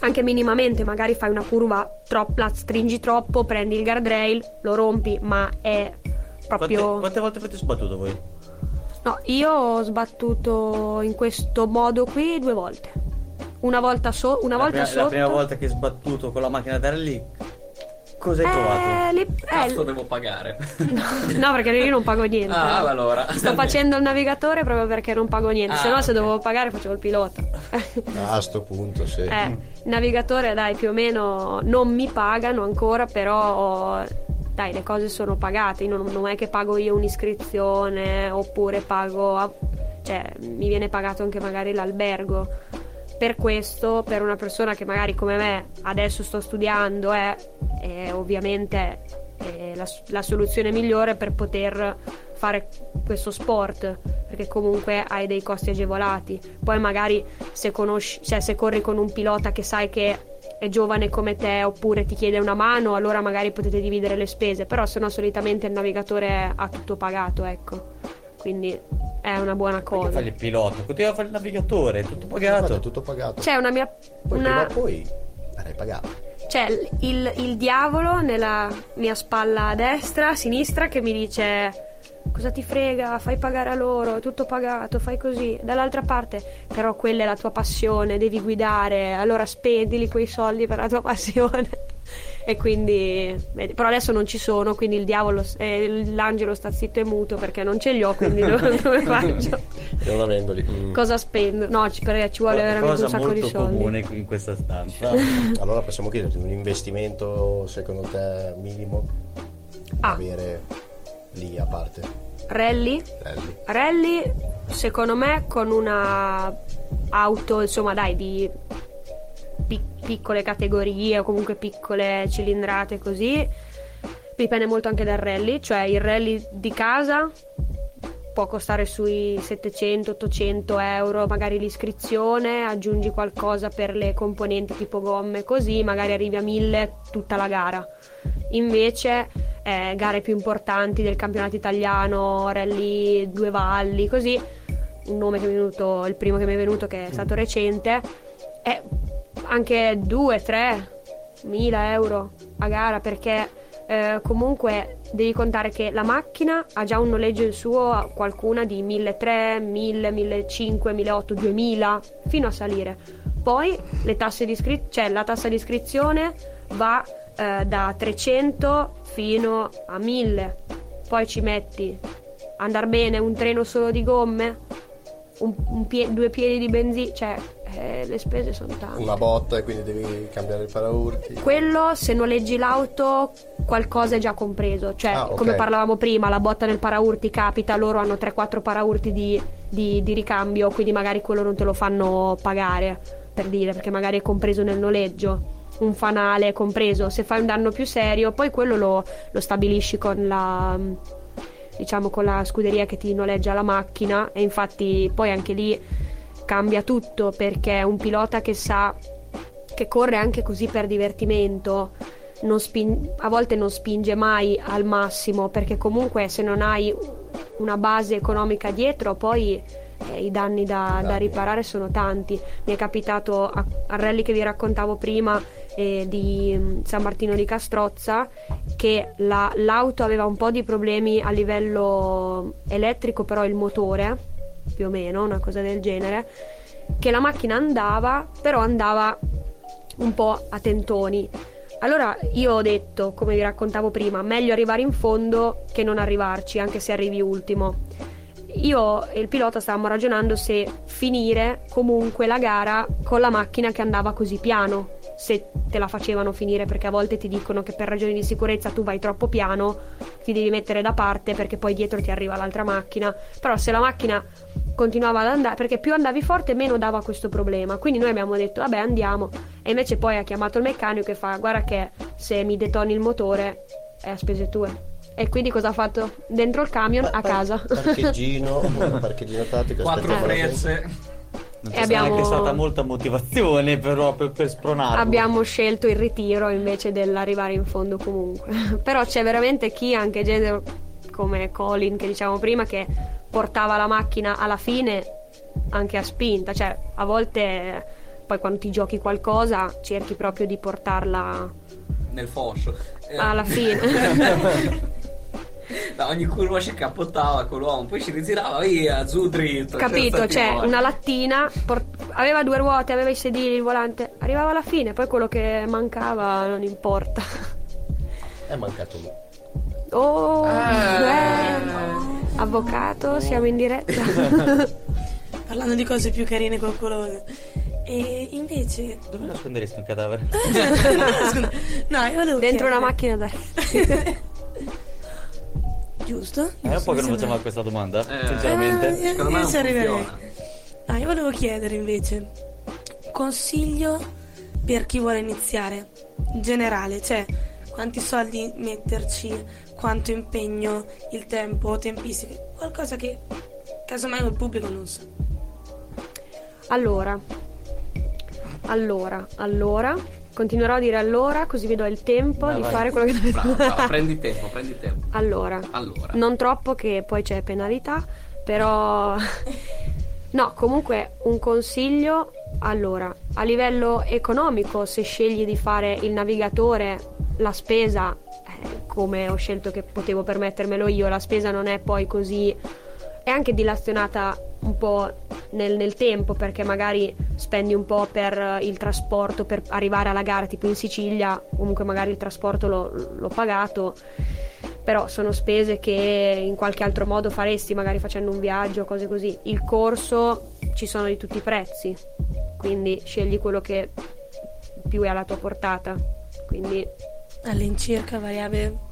anche minimamente, magari fai una curva troppo, la stringi troppo, prendi il guardrail, lo rompi, ma è Quante, proprio... quante volte avete sbattuto voi? No, io ho sbattuto in questo modo qui due volte. Una volta, so- una La volta prima, sotto. la prima volta che hai sbattuto con la macchina da rally, cosa hai Eh, trovato? lì- eh, Cazzo devo pagare. no, perché io non pago niente. Ah, allora. Sto facendo il navigatore proprio perché non pago niente. Ah, Se no, se ok. dovevo pagare, facevo il pilota. Ah, a sto punto, sì. Eh, il navigatore, dai, più o meno non mi pagano ancora, però dai, le cose sono pagate. Non, non è che pago io un'iscrizione oppure pago, a- cioè mi viene pagato anche magari l'albergo. Per questo, per una persona che magari come me adesso sto studiando, è, è ovviamente è la, la soluzione migliore per poter fare questo sport perché comunque hai dei costi agevolati poi magari se conosci cioè se corri con un pilota che sai che è giovane come te oppure ti chiede una mano allora magari potete dividere le spese però se no solitamente il navigatore ha tutto pagato ecco quindi è una buona Perché cosa fai il pilota? Continua a fare il navigatore, è tutto Guarda, è pagato. tutto pagato. c'è una mia Poi una poi pagare. C'è il, il diavolo nella mia spalla destra, sinistra, che mi dice cosa ti frega, fai pagare a loro, è tutto pagato, fai così. Dall'altra parte, però quella è la tua passione, devi guidare, allora spendili quei soldi per la tua passione. e quindi, però adesso non ci sono, quindi il diavolo, eh, l'angelo sta zitto e muto perché non ce li ho, quindi dove, dove faccio? Non avendoli. mm. Cosa spendo? No, ci, ci vuole veramente cosa un sacco di molto soldi. comune in questa stanza. Allora possiamo chiederti un investimento secondo te minimo Ah. avere lì a parte? Rally? Rally. Rally, secondo me, con una auto, insomma, dai, di pi- piccole categorie o comunque piccole cilindrate così. Dipende molto anche dal rally, cioè il rally di casa può costare sui 700-800 euro, magari l'iscrizione, aggiungi qualcosa per le componenti tipo gomme, così magari arrivi a 1000 tutta la gara. Invece eh, gare più importanti del campionato italiano, rally Due Valli, così, un nome che mi è venuto, il primo che mi è venuto che è stato recente, è anche 2-3 mila euro a gara perché eh, comunque devi contare che la macchina ha già un noleggio il suo, qualcuna di 1300, 1000, 1500, 1800, 2000 fino a salire. Poi iscri- cioè la tassa di iscrizione va eh, da 300 fino a 1000. Poi ci metti andar bene un treno solo di gomme, un- un pie- due piedi di benzina, cioè eh, le spese sono tante. Una botta e quindi devi cambiare il paraurti. Quello se noleggi l'auto qualcosa è già compreso, cioè Ah, ok. come parlavamo prima, la botta nel paraurti capita, loro hanno 3-4 paraurti di, di- di ricambio, quindi magari quello non te lo fanno pagare, per dire, perché magari è compreso nel noleggio. Un fanale compreso, se fai un danno più serio, poi quello lo, lo stabilisci con la diciamo con la scuderia che ti noleggia la macchina e infatti poi anche lì cambia tutto perché un pilota che sa che corre anche così per divertimento non spin- a volte non spinge mai al massimo perché comunque se non hai una base economica dietro poi eh, i danni da, da riparare sono tanti. Mi è capitato a- al rally che vi raccontavo prima eh, di mm, San Martino di Castrozza che la- l'auto aveva un po' di problemi a livello elettrico però il motore più o meno una cosa del genere che la macchina andava però andava un po' a tentoni. Allora io ho detto, come vi raccontavo prima, meglio arrivare in fondo che non arrivarci, anche se arrivi ultimo. Io e il pilota stavamo ragionando se finire comunque la gara con la macchina che andava così piano, se te la facevano finire, perché a volte ti dicono che per ragioni di sicurezza tu vai troppo piano, ti devi mettere da parte perché poi dietro ti arriva l'altra macchina. Però se la macchina continuava ad andare, perché più andavi forte meno dava questo problema. Quindi noi abbiamo detto vabbè andiamo. E invece poi ha chiamato il meccanico e fa guarda che se mi detoni il motore è a spese tue. E quindi cosa ha fatto? Dentro il camion a casa. Parcheggino, un parcheggino tattico. Quattro frezze. Non c'è abbiamo- neanche stata molta motivazione però per, per spronarlo. Abbiamo scelto il ritiro invece dell'arrivare in fondo comunque. Però c'è veramente chi, anche gente come Colin che diciamo prima, che portava la macchina alla fine anche a spinta. Cioè, a volte eh, poi quando ti giochi qualcosa cerchi proprio di portarla Nel foscio. Eh, alla fine. Da ogni curva si capottava con l'uomo, poi si ritirava via, giù dritto. Capito? senza Cioè, timore. una lattina, por- aveva due ruote, aveva i sedili, il volante, arrivava alla fine, poi quello che mancava non importa. È mancato lui. Oh, Eh. beh. Avvocato, siamo in diretta. Parlando di cose più carine e coccolose. E invece. Dove nasconderesti un cadavere? No, io volevo Dentro una macchina da... Giusto? È un po' che non facciamo sembra- questa domanda, Eh, sinceramente. Eh, Secondo me io non funziona. Ah, io volevo chiedere invece consiglio per chi vuole iniziare in generale, cioè quanti soldi metterci, quanto impegno, il tempo, tempistiche, qualcosa che casomai il pubblico non sa. Allora, allora, allora, continuerò a dire allora, così vi do il tempo Vai, di vai. fare quello che dovete fare. bravo, prendi tempo, prendi tempo. Allora, Allora. non troppo che poi c'è penalità, però no, comunque un consiglio Allora, a livello economico, se scegli di fare il navigatore, la spesa, come ho scelto che potevo permettermelo io, la spesa non è poi così... è anche dilazionata un po' nel, nel tempo perché magari spendi un po' per eh, il trasporto per arrivare alla gara tipo in Sicilia, comunque magari il trasporto l'ho, l'ho pagato però sono spese che in qualche altro modo faresti, magari facendo un viaggio, cose così. Il corso ci sono di tutti i prezzi, quindi scegli quello che più è alla tua portata. Quindi All'incirca variabile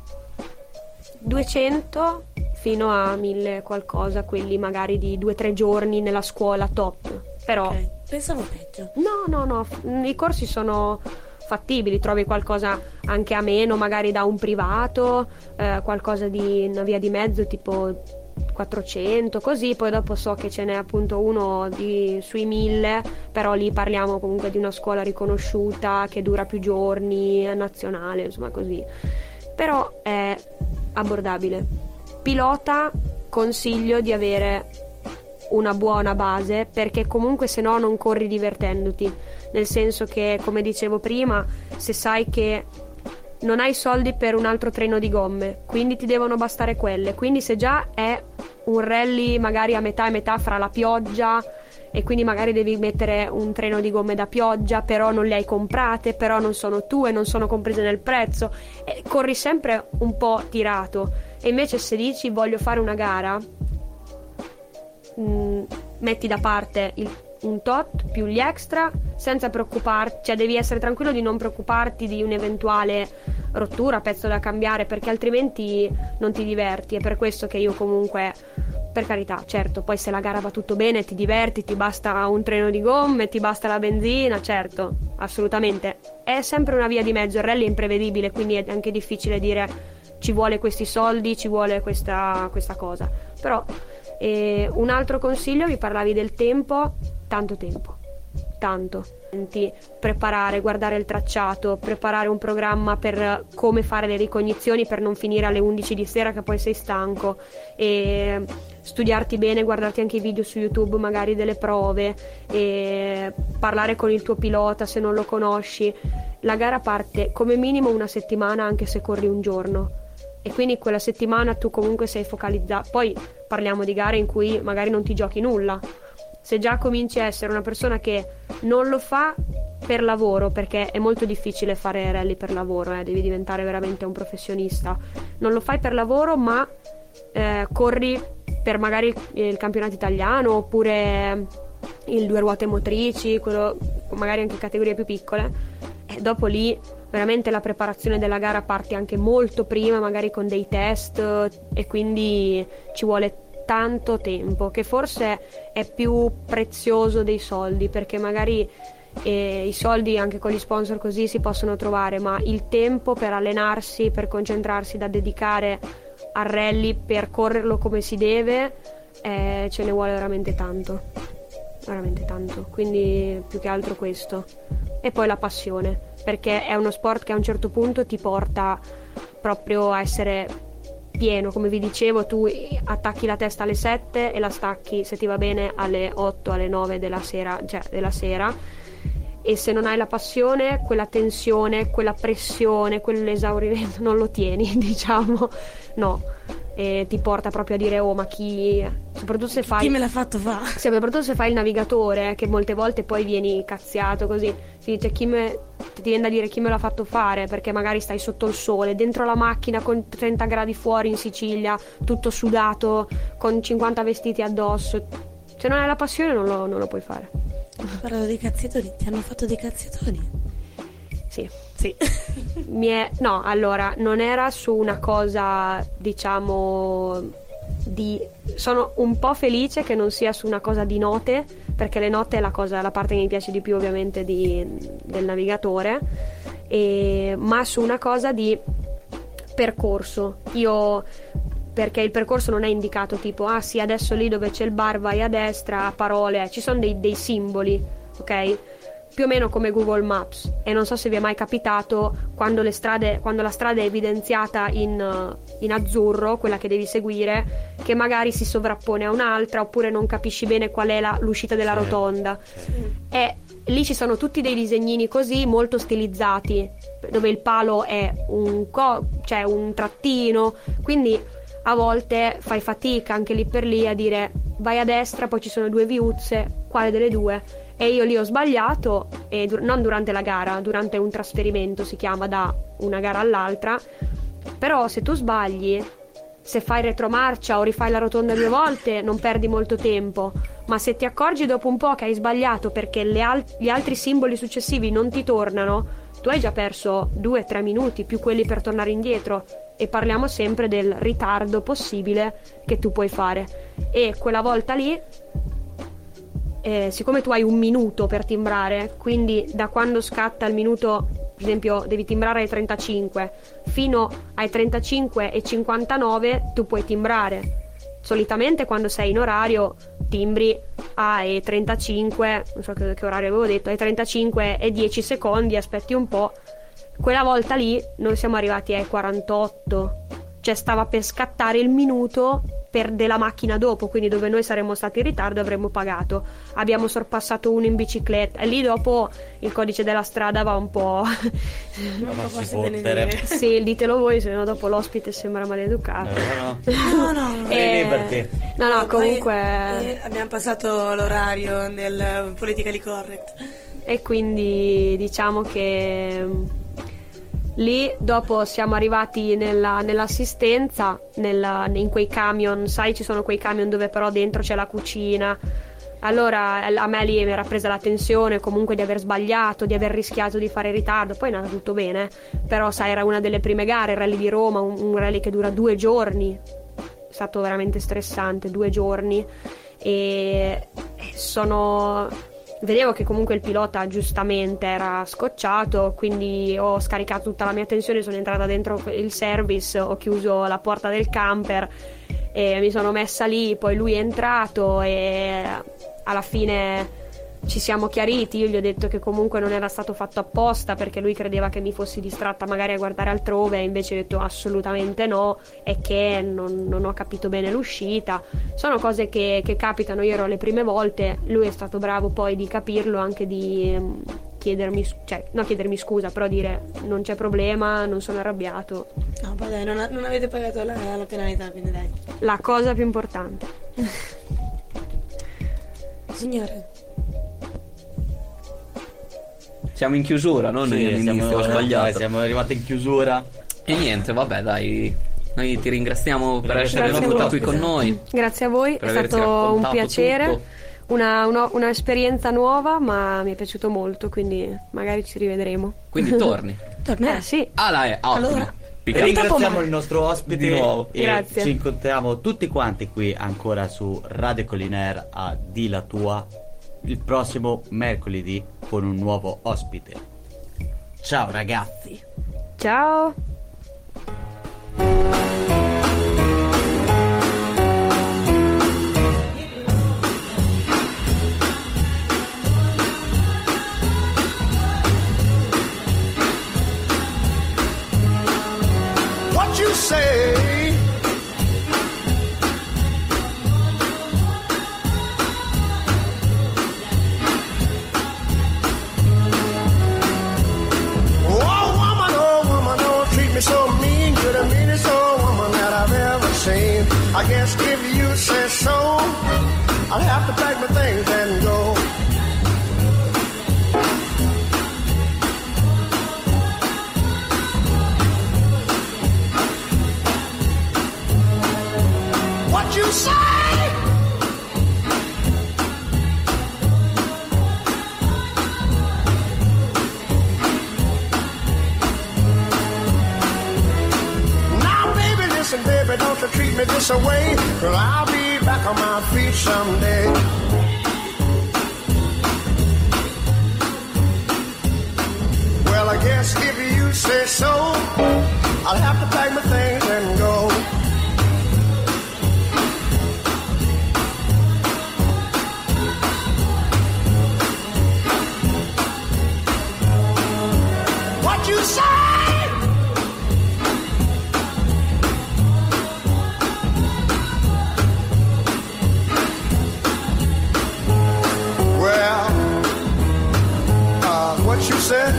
200 fino a 1000 qualcosa, quelli magari di 2-3 giorni nella scuola top. Però Ok, pensavo peggio. no, no, no, i corsi sono fattibili, trovi qualcosa anche a meno, magari da un privato, eh, qualcosa di una via di mezzo tipo 400, così, poi dopo so che ce n'è appunto uno di, sui 1000, però lì parliamo comunque di una scuola riconosciuta che dura più giorni, nazionale, insomma così. Però è abbordabile. Pilota consiglio di avere una buona base perché comunque se no non corri divertendoti nel senso che come dicevo prima se sai che non hai soldi per un altro treno di gomme quindi ti devono bastare quelle. Quindi se già è un rally magari a metà e metà fra la pioggia e quindi magari devi mettere un treno di gomme da pioggia però non le hai comprate però non sono tue non sono comprese nel prezzo e corri sempre un po' tirato. E invece se dici voglio fare una gara mm, metti da parte il- un tot più gli extra senza preoccuparti, cioè devi essere tranquillo di non preoccuparti di un'eventuale rottura, pezzo da cambiare, perché altrimenti non ti diverti. È per questo che io comunque, per carità, certo, poi se la gara va tutto bene, ti diverti, ti basta un treno di gomme, ti basta la benzina, certo, assolutamente. È sempre una via di mezzo, il rally è imprevedibile, quindi è anche difficile dire ci vuole questi soldi, ci vuole questa, questa cosa. Però e un altro consiglio, vi parlavi del tempo, tanto tempo, tanto. Ti Preparare, guardare il tracciato, preparare un programma per come fare le ricognizioni per non finire alle 11 di sera che poi sei stanco e studiarti bene, guardarti anche i video su YouTube magari delle prove e parlare con il tuo pilota se non lo conosci. La gara parte come minimo una settimana anche se corri un giorno e quindi quella settimana tu comunque sei focalizzato. Poi parliamo di gare in cui magari non ti giochi nulla. Se già cominci a essere una persona che non lo fa per lavoro, perché è molto difficile fare rally per lavoro, eh, devi diventare veramente un professionista. Non lo fai per lavoro, ma eh, corri per magari il campionato italiano oppure il due ruote motrici, quello, magari anche categorie più piccole. E dopo lì veramente la preparazione della gara parte anche molto prima, magari con dei test e quindi ci vuole tanto tempo, che forse è più prezioso dei soldi, perché magari eh, i soldi anche con gli sponsor così si possono trovare, ma il tempo per allenarsi, per concentrarsi da dedicare al rally, per correrlo come si deve, eh, ce ne vuole veramente tanto, veramente tanto, quindi più che altro questo. E poi la passione, perché è uno sport che a un certo punto ti porta proprio a essere pieno, come vi dicevo, tu attacchi la testa alle 7 e la stacchi se ti va bene alle 8, alle 9 della sera, cioè della sera. E se non hai la passione, quella tensione, quella pressione, quell'esaurimento non lo tieni, diciamo. No. E ti porta proprio a dire oh ma chi soprattutto se fai Chi me l'ha fatto fa? sì, soprattutto se fai il navigatore, che molte volte poi vieni cazziato così. Si dice chi me. Ti viene da dire chi me l'ha fatto fare, perché magari stai sotto il sole, dentro la macchina con 30 gradi fuori in Sicilia, tutto sudato, con 50 vestiti addosso. Se non hai la passione non lo, non lo puoi fare. Parlando dei cazziatori, ti hanno fatto dei cazziatori? Sì. Sì. Mi è- no, allora, non era su una cosa, diciamo, di... Sono un po' felice che non sia su una cosa di note, perché le note è la, cosa, la parte che mi piace di più ovviamente di- del navigatore, e- ma su una cosa di percorso. Io perché il percorso non è indicato tipo ah sì adesso lì dove c'è il bar vai a destra a parole ci sono dei, dei simboli ok più o meno come Google Maps e non so se vi è mai capitato quando, le strade, quando la strada è evidenziata in, eh, in azzurro, quella che devi seguire, che magari si sovrappone a un'altra oppure non capisci bene qual è la- l'uscita della rotonda. È lì ci sono tutti dei disegnini così molto stilizzati, dove il palo è un, co- cioè un trattino, quindi a volte fai fatica anche lì per lì a dire vai a destra, poi ci sono due viuzze, quale delle due? E io lì ho sbagliato, dur- non durante la gara, durante un trasferimento si chiama da una gara all'altra. Però se tu sbagli, se fai retromarcia o rifai la rotonda due volte, non perdi molto tempo. Ma se ti accorgi dopo un po' che hai sbagliato perché al- gli altri simboli successivi non ti tornano, tu hai già perso 2-3 minuti più quelli per tornare indietro. E parliamo sempre del ritardo possibile che tu puoi fare. E quella volta lì eh, siccome tu hai un minuto per timbrare, quindi da quando scatta il minuto, per esempio devi timbrare ai 35, fino ai 35 e 59 tu puoi timbrare. Solitamente quando sei in orario timbri ai 35, non so che, che orario avevo detto, ai 35 e 10 secondi, aspetti un po'. Quella volta lì noi siamo arrivati ai 48, cioè stava per scattare il minuto per della macchina dopo, quindi dove noi saremmo stati in ritardo avremmo pagato. Abbiamo sorpassato uno in bicicletta e lì dopo il codice della strada va un po'. Non Ma lo si posso sì, ditelo voi, se no dopo l'ospite sembra maleducato. Eh, no. No, no, no. Eh, liberty. No, no, Poi, comunque. eh, abbiamo passato l'orario nel politically correct. E quindi diciamo che lì dopo siamo arrivati nella- nell'assistenza, nella- in quei camion, sai ci sono quei camion dove però dentro c'è la cucina. Allora a me lì mi era presa la tensione comunque di aver sbagliato, di aver rischiato di fare ritardo, poi è andato tutto bene, però sai era una delle prime gare, il rally di Roma, un, un rally che dura due giorni, è stato veramente stressante, due giorni. E sono vedevo che comunque il pilota giustamente era scocciato quindi ho scaricato tutta la mia tensione sono entrata dentro il service ho chiuso la porta del camper e mi sono messa lì poi lui è entrato e alla fine ci siamo chiariti, io gli ho detto che comunque non era stato fatto apposta perché lui credeva che mi fossi distratta magari a guardare altrove, invece ho detto assolutamente no e che non, non ho capito bene l'uscita. Sono cose che, che capitano, io ero alle prime volte, lui è stato bravo poi di capirlo, anche di ehm, chiedermi, cioè no chiedermi scusa, però dire non c'è problema, non sono arrabbiato. No, poi dai, non, non avete pagato la, la penalità, quindi dai. La cosa più importante. Signore, Siamo in chiusura, no? Noi Sì, all'inizio siamo, ho sbagliato. dai, siamo arrivati in chiusura. E niente, vabbè, dai. Noi ti ringraziamo per Grazie essere venuta qui con noi. Grazie a voi, è stato un piacere. tutto. Una, uno- un'esperienza nuova, ma mi è piaciuto molto, quindi magari ci rivedremo. Quindi torni. tornerà. Eh sì, Ah, dai, ottimo. Allora. Ringraziamo il nostro ospite Di nuovo. e Grazie. ci incontriamo tutti quanti qui ancora su Radio Collinaire a Di la tua il prossimo mercoledì con un nuovo ospite. Ciao ragazzi. ciao! what you say. I'll have to pack my things and go. What you say? Me this away. Cause I'll be back on my feet someday. Well, I guess if you say so, I'll have to pack my things and go. What you say? what you said.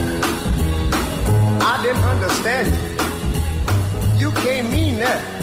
I didn't understand you. You can't mean that.